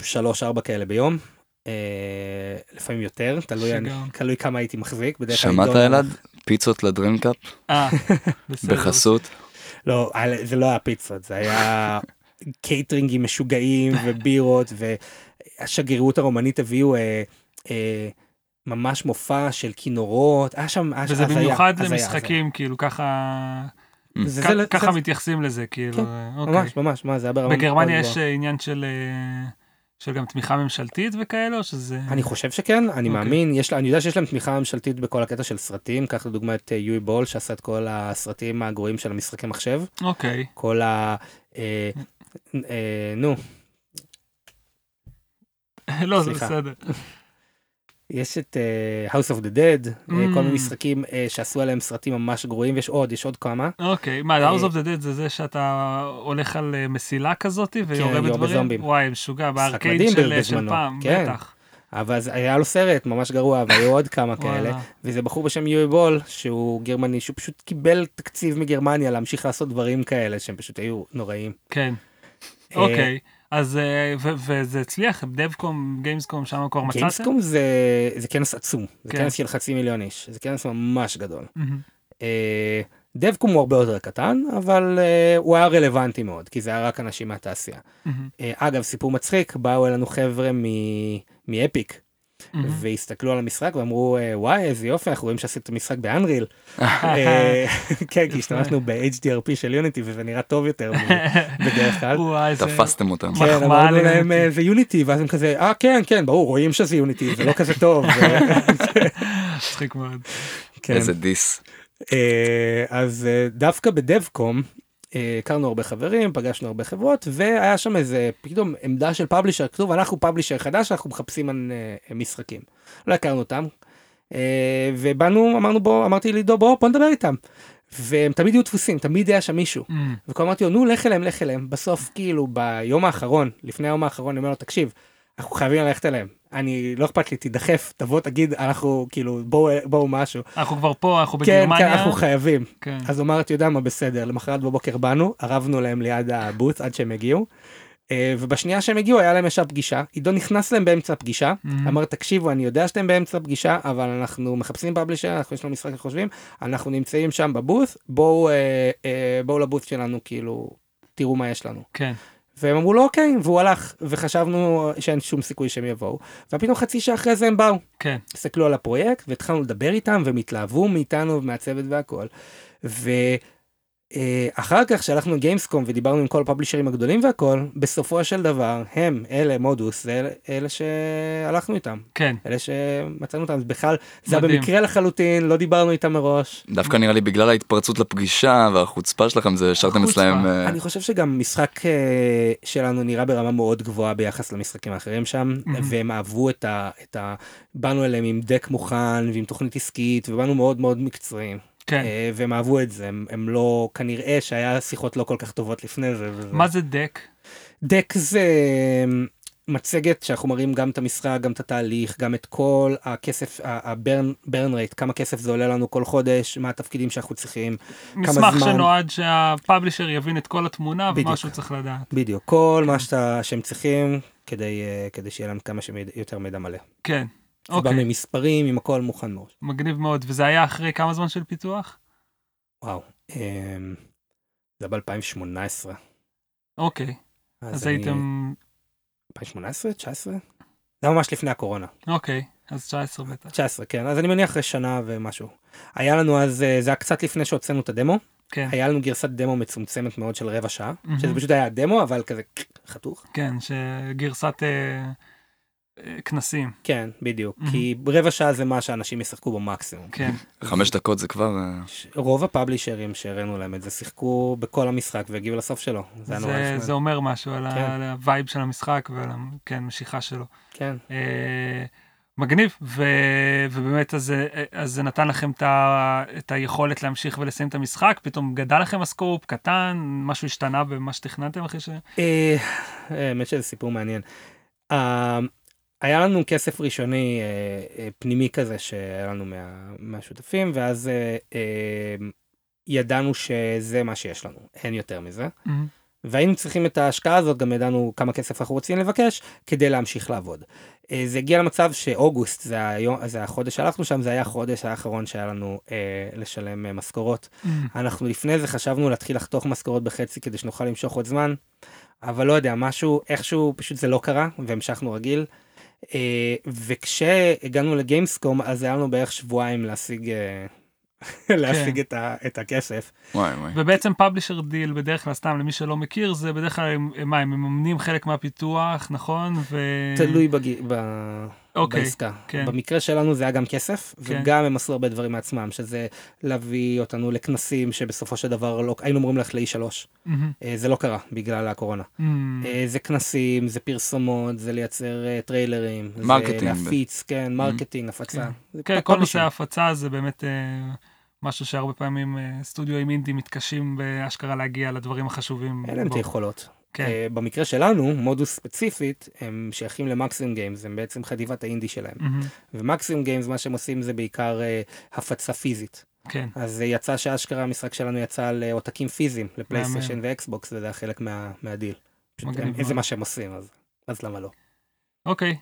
3-4 כאלה ביום, אה, לפעמים יותר, תלוי. תלוי כמה הייתי מחזיק.
שמעת. אלעד? פיצות ל drink-up
אה, (laughs) בסדר.
בחסות.
לא, זה לא היה פיצות, זה היה (laughs) קייטרינגים משוגעים ובירות, והשגרירות הרומנית הביאו אה, אה, ממש מופע של כינורות, היה שם, שם
וזה
הזיה,
במיוחד
הזיה, הזיה.
למשחקים, כאילו ככה,
זה- זה-
ככה
זה-
מתייחסים לזה, כאילו,
כן,
אוקיי.
ממש, ממש, מה, זה היה ברמה
בגרמניה. יש אה, עניין של אה, של גם תמיכה ממשלתית וכאלה, או שזה...
אני חושב שכן, אני
אוקיי.
מאמין, יש לה, אני יודע שיש להם תמיכה ממשלתית בכל הקטע של סרטים, קח לדוגמה את אה, יואי בול שעשה את כל הסרטים הגרועים של המשחקי מחשב,
אוקיי,
כל ה... אה, אה, נו, (laughs)
לא, זה
סליחה.
בסדר.
יש את אה, House of the Dead, אה,
Mm.
כל מיני משחקים אה, שעשו עליהם סרטים ממש גרועים, ויש עוד, יש עוד כמה.
אוקיי, מה,
אה,
House of the Dead זה זה שאתה הולך על מסילה כזאת ויורה
יורה
בדברים? וואי, משוגע, בארקייד של של פעם,
כן.
בטח.
אבל היה לו סרט ממש גרוע, והיו עוד כמה (laughs) כאלה. וזה בחור בשם יואי בול, שהוא גרמני, שהוא פשוט קיבל תקציב מגרמניה להמשיך לעשות דברים כאלה, שהם פשוט היו נוראים.
כן. אוקיי, אז אה, וזה הצליח, דבקום, גיימסקום, שם כבר מצאתם?
גיימסקום זה, זה כנס עצום, זה
כן.
כנס של חצי מיליון איש, זה כנס ממש גדול. אה, דבקום הוא הרבה יותר קטן, אבל אה, הוא היה רלוונטי מאוד, כי זה היה רק אנשים מהתעשייה. אגב, סיפור מצחיק, באו אלינו חבר'ה מאפיק. והסתכלו על המשחק ואמרו, אה, וואי, איזה יופי, אנחנו רואים שעשית משחק באנריל. אה, (laughs) כן, כי השתמשנו ב-HDRP של יוניטי, וזה נראה טוב יותר (laughs) בדרך כלל.
וואי, זה
תפסתם אותם.
כן, אמרנו להם. אה, זה יוניטי, ואז הם כזה, אה, כן, כן, ברור, רואים שזה יוניטי, זה לא כזה טוב. (laughs)
מצחיק מאוד.
כן.
איזה דיס.
אה, אז אה, דווקא בדבקום אה, הכרנו הרבה חברים, פגשנו הרבה חברות, והיה שם איזה פתאום עמדה של פאבלישר, כתוב אנחנו פאבלישר חדש, אנחנו מחפשים אה, משחקים. לא הכרנו אותם, אה, ובאנו, אמרנו בוא, אמרתי לעידו בוא, בוא נדבר איתם. והם תמיד היו דפוסים, תמיד היה שם מישהו.
מהמם.
וכל אמרתי לו, נו, לך אליהם, לך אליהם. בסוף, כאילו, ביום האחרון, לפני היום האחרון, אני אומר לו, תקשיב, אנחנו חייבים ללכת אליהם. אני, לא אכפת לי, תידחף, תבוא, תגיד, אנחנו, כאילו, בואו, בואו משהו.
אנחנו כבר פה, אנחנו
כן, כן,
בגרמניה.
אנחנו חייבים.
כן.
אז הוא אמר, אתה יודע מה, בסדר. למחרת בבוקר באנו, ארבנו להם ליד הבוט עד שהם הגיעו. אה, ובשנייה שהם הגיעו, היה להם ישר פגישה. עידו נכנס להם באמצע הפגישה,
מהמם.
אמר, תקשיבו, אני יודע שאתם באמצע הפגישה, אבל אנחנו מחפשים פאבלישר, אנחנו יש לנו משחק, חושבים, אנחנו נמצאים שם בבוט, בואו, אה, אה, בואו לבוט שלנו, כאילו, תראו מה יש לנו.
כן.
והם אמרו לו אוקיי, והוא הלך, וחשבנו שאין שום סיכוי שהם יבואו, ופתאום חצי שעה אחרי זה הם באו.
כן.
הסתכלו על הפרויקט והתחלנו לדבר איתם והם התלהבו מאיתנו ומהצוות והכל. ואחר כך שהלכנו לגיימסקום ודיברנו עם כל הפאבלישרים הגדולים והכל, בסופו של דבר הם, אלה, מודוס, זה אלה, אלה שהלכנו איתם,
כן.
אלה שמצאנו אותם, בכלל זה היה
מדהים.
במקרה לחלוטין, לא דיברנו איתם מראש.
דווקא נראה לי בגלל ההתפרצות לפגישה והחוצפה שלכם זה השארתם
החוצפה.
אצלהם. אה,
אני חושב שגם משחק אה, שלנו נראה ברמה מאוד גבוהה ביחס למשחקים האחרים שם. והם אהבו את ה, את ה... באנו אליהם עם דק מוכן ועם תוכנית עסקית, ובאנו מאוד מאוד מקצועיים.
כן.
אה, והם אהבו את זה, הם, הם לא, כנראה שהיה שיחות לא כל כך טובות לפני זה. וזה.
מה זה דק?
דק זה מצגת שאנחנו מראים גם את המשחק, גם את התהליך, גם את כל הכסף, הברן רייט, כמה כסף זה עולה לנו כל חודש, מה התפקידים שאנחנו צריכים,
מסמך
זמן?
שנועד שהפאבלישר יבין את כל התמונה
בדיוק.
ומה שהוא צריך לדעת.
בדיוק, כל מה שאתה, שהם צריכים כדי, אה, כדי שיהיה להם כמה שיותר מידע מלא.
כן.
זה בא
אוקיי.
ממספרים, עם הכל מוכן מראש.
מגניב מאוד. וזה היה אחרי כמה זמן של פיתוח?
וואו, אמ, זה ב-2018.
אוקיי. אז הייתם...
2018? 19? זה היה ממש לפני הקורונה.
אוקיי. אז 19 בטח.
19, כן. אז אני מניח אחרי שנה ומשהו. היה לנו אז, אה, זה היה קצת לפני שהוצאנו את הדמו.
כן.
היה לנו גרסת דמו מצומצמת מאוד של רבע שעה,
מהמם.
שזה פשוט היה דמו, אבל כזה חתוך.
כן, שגרסת... אה, כנסים.
כן, בדיוק.
מהמם.
כי רבע שעה זה מה שאנשים ישחקו במקסימום.
כן.
חמש דקות זה כבר... אה,
ש- רוב ה publishers שהראינו להם את זה שיחקו בכל המשחק והגיעו לסוף שלו. זה
זה. זה אומר משהו על,
כן.
ה, על ה vibe של המשחק ועל המשיכה שלו.
כן.
אה, מגניב, ו, ובאמת אז, זה- אז זה נתן לכם את, ה, את היכולת להמשיך ולסיים את המשחק, פתאום גדל לכם ה scope, קטן, משהו השתנה במה שתכננתם אחרי ש...
אה, האמת שזה סיפור מעניין. היה לנו כסף ראשוני אה, אה, פנימי כזה שהיה לנו מה- מהשותפים ואז אה, אה, ידענו שזה מה שיש לנו אין יותר מזה והיינו צריכים את ההשקעה הזאת גם ידענו כמה כסף אנחנו רוצים לבקש כדי להמשיך לעבוד. אה, זה הגיע למצב שאוגוסט זה היום זה החודש שהלכנו שם זה היה החודש האחרון שהיה לנו אה, לשלם אה, משכורות אנחנו לפני זה חשבנו להתחיל לחתוך משכורות בחצי כדי שנוכל למשוך עוד זמן, אבל לא יודע, משהו, איכשהו פשוט זה לא קרה, והמשכנו רגיל. אה, וכשהגענו לגיימסקום, אז היה לנו בערך שבועיים להשיג, אה, (laughs) להשיג את, ה, את הכסף.
וואי וואי.
ובעצם publisher deal בדרך כלל סתם למי שלא מכיר זה בדרך כלל הם, מה הם מממנים חלק מהפיתוח נכון ו...
תלוי בג... ב...
אוקיי,
בעסקה.
כן.
במקרה שלנו זה היה גם כסף,
כן.
וגם הם עשו הרבה דברים מעצמם, שזה להביא אותנו לכנסים שבסופו של דבר לא... היינו אמורים ללכת ל-E3.
מהמם,
אה, זה לא קרה בגלל הקורונה. אה, זה כנסים, זה פרסומות, זה לייצר אה, טריילרים,
marketing.
זה להפיץ, כן, marketing, הפצה. זה
כן,
הכל
כל. נושא ההפצה זה באמת משהו שהרבה פעמים סטודיואים אינדי מתקשים באשכרה להגיע לדברים החשובים.
אין להם את. היכולות.
כן.
אה, במקרה שלנו, מודוס ספציפית, הם שייכים למקסימום גיימס, הם בעצם חטיבת האינדי שלהם.
מהמם,
ומקסימום גיימס, מה שהם עושים זה בעיקר אה, הפצה פיזית.
כן,
אז אה, יצא שאשכרה המשחק שלנו יצא על עותקים פיזיים, לפלייסטיישן ואקסבוקס, וזה היה חלק מה- מהדיל. פשוט הם- זה. מה שהם עושים, אז- אז למה לא?
אוקיי.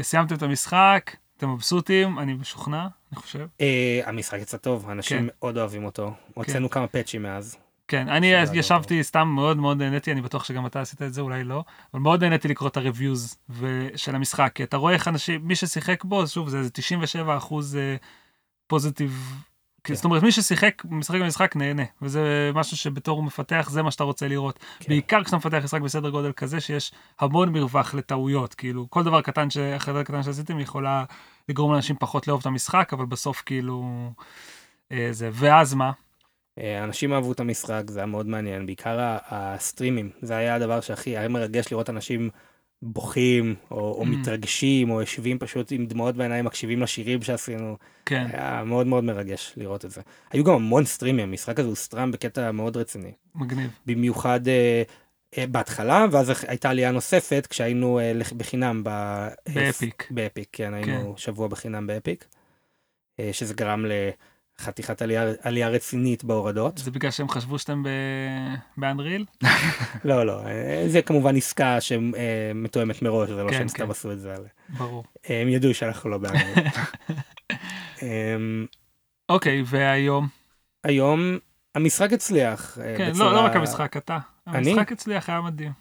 וסיימתם את המשחק, אתם מבסוטים, אני משוכנע, אני חושב.
אה, המשחק יצא טוב, אנשים
כן.
מאוד אוהבים אותו. הוצאנו כמה פאצ'ים מאז.
כן, אני
היה
ישבתי סתם מאוד מאוד נהניתי, אני בטוח שגם אתה עשית את זה, אולי לא, אבל מאוד נהניתי לקרוא את הריוויוז של המשחק, כי אתה רואה איך אנשים, מי ששיחק בו, שוב, זה איזה 97 אחוז פוזיטיב,
כן.
זאת אומרת, מי ששיחק, משחק במשחק נהנה, וזה משהו שבתור מפתח, זה מה שאתה רוצה לראות.
כן.
בעיקר כשאתה מפתח משחק בסדר גודל כזה, שיש המון מרווח לטעויות, כאילו, כל דבר קטן, ש- דבר קטן שעשיתם, יכולה לגרום לאנשים פחות לאהוב את המשחק, אבל בסוף כאילו, אה, זה, ואז מה?
אה, אנשים אהבו את המשחק, זה היה מאוד מעניין, בעיקר הסטרימים, זה היה הדבר שהכי היה מרגש לראות אנשים בוכים, או, או
Mm.
מתרגשים, או יושבים פשוט עם דמעות בעיניים, מקשיבים לשירים שעשינו,
כן,
היה מאוד מאוד מרגש לראות את זה. היו גם המון סטרימים, המשחק הזה הוא סטרם בקטע מאוד רציני,
מגניב.
במיוחד אה, אה, בהתחלה, ואז הייתה עלייה נוספת כשהיינו לח- בחינם ב...
באפיק.
באפיק, כן, היינו שבוע בחינם באפיק, אה, שזה גרם לחתיכת עלייה, עלייה רצינית בהורדות.
זה בגלל שהם חשבו שאתם ב... באנריל? (laughs)
לא, לא, אה, זה כמובן עסקה שמתואמת מראש, זה לא
כן,
שהם
כן.
סתם עשו את זה.
ברור.
אה, הם ידעו שאנחנו לא באנגלית. (laughs) אמ,
אוקיי, והיום?
היום המשחק הצליח. אה,
כן,
בצורה-
לא, לא רק המשחק, אתה.
אני?
המשחק הצליח, היה מדהים.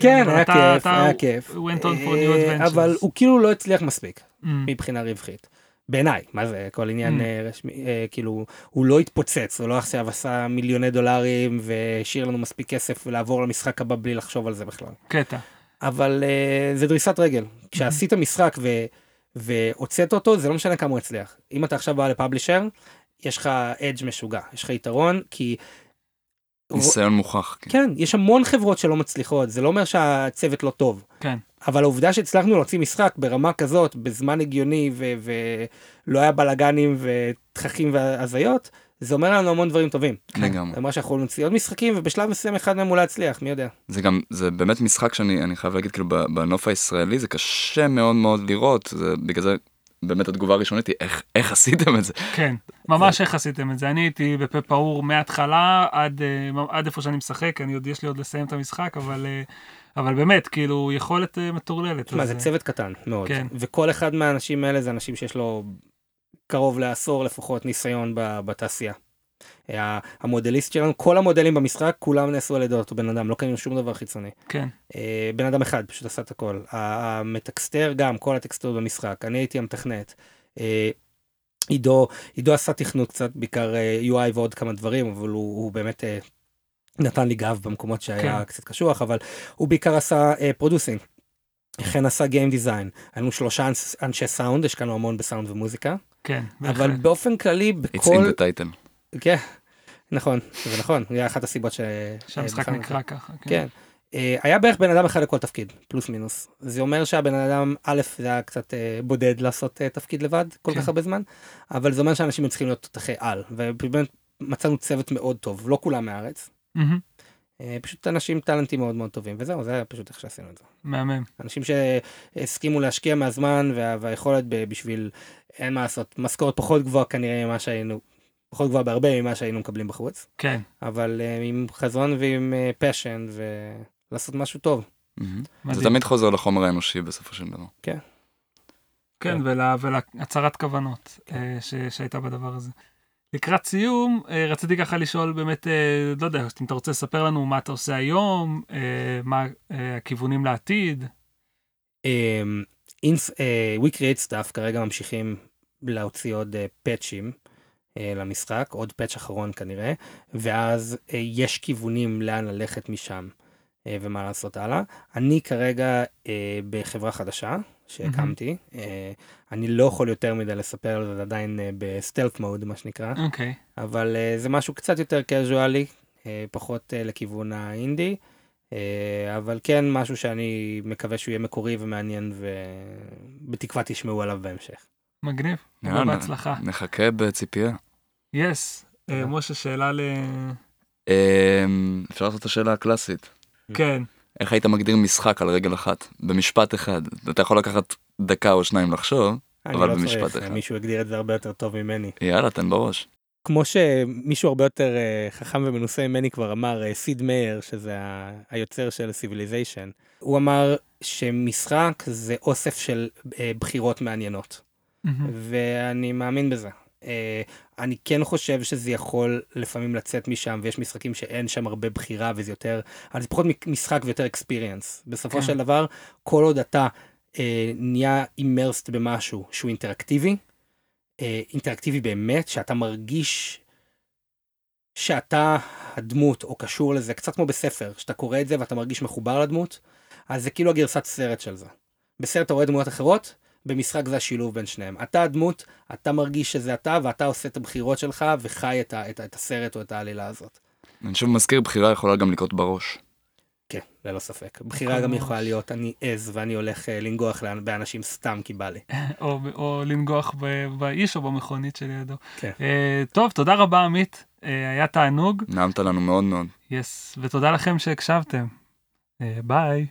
כן,
אבל
היה כיף, היה כיף.
went on for
אה,
new adventures.
אבל הוא כאילו לא הצליח מספיק
Mm,
מבחינה רווחית. בעיניי, מה זה, כל עניין
Mm.
אה, רשמי, אה, כאילו, הוא לא התפוצץ, הוא לא עכשיו עשה מיליוני דולרים והשאיר לנו מספיק כסף לעבור למשחק הבא בלי לחשוב על זה בכלל.
קטע.
אבל uh, זה דריסת רגל. כשעשית משחק ו, והוצאת אותו, זה לא משנה כמה הוא הצליח. אם אתה עכשיו בא לפאבלישר, יש לך אדג' משוגע, יש לך יתרון, כי...
ניסיון מוכח. כן.
כן, יש המון חברות שלא מצליחות, זה לא אומר שהצוות לא טוב.
כן.
אבל העובדה שהצלחנו להוציא משחק ברמה כזאת, בזמן הגיוני, ו- ולא היה בלאגנים ותככים והזיות, זה אומר לנו המון דברים טובים.
לגמרי.
זה אומר שאנחנו נוציא עוד משחקים, ובשלב מסוים אחד מהם אולי יצליח, מי יודע.
זה גם, זה באמת משחק שאני אני חייב להגיד, כאילו, ב- בנוף הישראלי זה קשה מאוד מאוד לראות, זה בגלל זה באמת התגובה הראשונית היא איך, איך עשיתם את זה.
כן, ממש איך עשיתם את זה. אני הייתי בפה פעור מההתחלה עד, אה, עד איפה שאני משחק, אני עוד, יש לי עוד לסיים את המשחק, אבל, אה, אבל באמת, כאילו, יכולת אה, מטורללת.
תשמע, זה
אה,
צוות קטן מאוד,
כן.
וכל אחד מהאנשים האלה זה אנשים שיש לו קרוב לעשור לפחות ניסיון בתעשייה. ה- המודליסט שלנו, כל המודלים במשחק, כולם נעשו על ידי אותו בן אדם, לא קנינו שום דבר חיצוני.
כן,
אה, בן אדם אחד פשוט עשה את הכל. המטקסטר גם, כל הטקסטורות במשחק, אני הייתי המתכנת. אה, עידו, עידו עשה תכנות קצת, בעיקר אה, UI ועוד כמה דברים, אבל הוא, הוא באמת אה, נתן לי גב במקומות שהיה
כן.
קצת קשוח, אבל הוא בעיקר עשה אה, producing. חן עשה game design. היינו שלושה אנש- אנשי סאונד, השקענו המון בסאונד ומוזיקה,
כן,
אבל
בהחלט.
באופן כללי
it's in
בכל...
the title.
כן, נכון, זה נכון, זה היה אחת הסיבות ש...
שהמשחק
בחרנו.
נקרא ככה.
כן. אה, היה בערך בן אדם אחד לכל תפקיד, פלוס מינוס. זה אומר שהבן אדם, א', זה היה קצת אה, בודד לעשות אה, תפקיד לבד כל
כן.
כך הרבה זמן, אבל זה אומר שאנשים צריכים להיות תותחי על, ובאמת מצאנו צוות מאוד טוב, לא כולם מהארץ, אה, פשוט אנשים טאלנטים מאוד מאוד טובים, וזהו, זה היה פשוט איך שעשינו את זה.
מהמם.
אנשים שהסכימו להשקיע מהזמן וה, והיכולת ב, בשביל, אין מה לעשות, משכורת פחות גבוהה כנראה ממה שהיינו, פחות גבוהה בהרבה ממה שהיינו מקבלים בחוץ,
כן,
אבל אה, עם חזון ועם פשן ולעשות משהו טוב.
מהמם. זה. תמיד חוזר לחומר האנושי בסופו של דבר.
כן,
כן.
ולה- ולהצהרת כוונות אה, ש- שהייתה בדבר הזה. לקראת סיום, אה, רציתי ככה לשאול באמת, אה, לא יודע, אם אתה רוצה לספר לנו מה אתה עושה היום, אה, מה הכיוונים לעתיד.
אמ, We Create Stuff כרגע ממשיכים להוציא עוד פאצ'ים למשחק, עוד פאצ' אחרון כנראה, ואז יש כיוונים לאן ללכת משם ומה לעשות הלאה. אני כרגע בחברה חדשה שהקמתי, אה, אני לא יכול יותר מדי לספר על זה עדיין אה, בסטלף מוד מה שנקרא,
אוקיי,
אבל אה, זה משהו קצת יותר קזואלי, פחות לכיוון האינדי, אבל כן משהו שאני מקווה שהוא יהיה מקורי ומעניין ובתקווה תשמעו עליו בהמשך.
מגניב,
יאללה.
בהצלחה.
נחכה בציפייה.
יס,
תודה.
משה, שאלה ל...
אפשר לעשות את השאלה הקלאסית.
כן,
איך היית מגדיר משחק על רגל אחת? במשפט אחד. אתה יכול לקחת דקה או שניים לחשוב,
אני
אבל
לא
במשפט
צריך,
אחד.
מישהו הגדיר את זה הרבה יותר טוב ממני.
יאללה, תן בראש.
כמו שמישהו הרבה יותר אה, חכם ומנוסה ממני כבר אמר, אה, סיד מאיר, שזה היוצר של Civilization, הוא אמר שמשחק זה אוסף של אה, בחירות מעניינות.
מהמם,
ואני מאמין בזה. אה, אני כן חושב שזה יכול לפעמים לצאת משם, ויש משחקים שאין שם הרבה בחירה וזה יותר, אבל זה פחות משחק ויותר אקספיריאנס. בסופו
כן.
של דבר, כל עוד אתה אה, נהיה אימרסט במשהו שהוא אינטראקטיבי, אה, אינטראקטיבי באמת, שאתה מרגיש שאתה הדמות או קשור לזה, קצת כמו בספר, שאתה קורא את זה ואתה מרגיש מחובר לדמות, אז זה כאילו הגרסת סרט של זה. בסרט אתה רואה דמויות אחרות, במשחק זה השילוב בין שניהם. אתה הדמות, אתה מרגיש שזה אתה, ואתה עושה את הבחירות שלך וחי את, ה, את, את הסרט או את העלילה הזאת.
אני שוב מזכיר, בחירה יכולה גם לקרות בראש.
כן, ללא ספק. בחירה גם. יכולה להיות, אני עז ואני הולך אה, לנגוח לאן- באנשים סתם כי בא לי. (laughs)
או, או לנגוח ב- באיש או במכונית שלידו.
כן.
אה, טוב, תודה רבה עמית, אה, היה תענוג,
נעמת לנו מאוד מאוד.
יס, ותודה לכם שהקשבתם. ביי.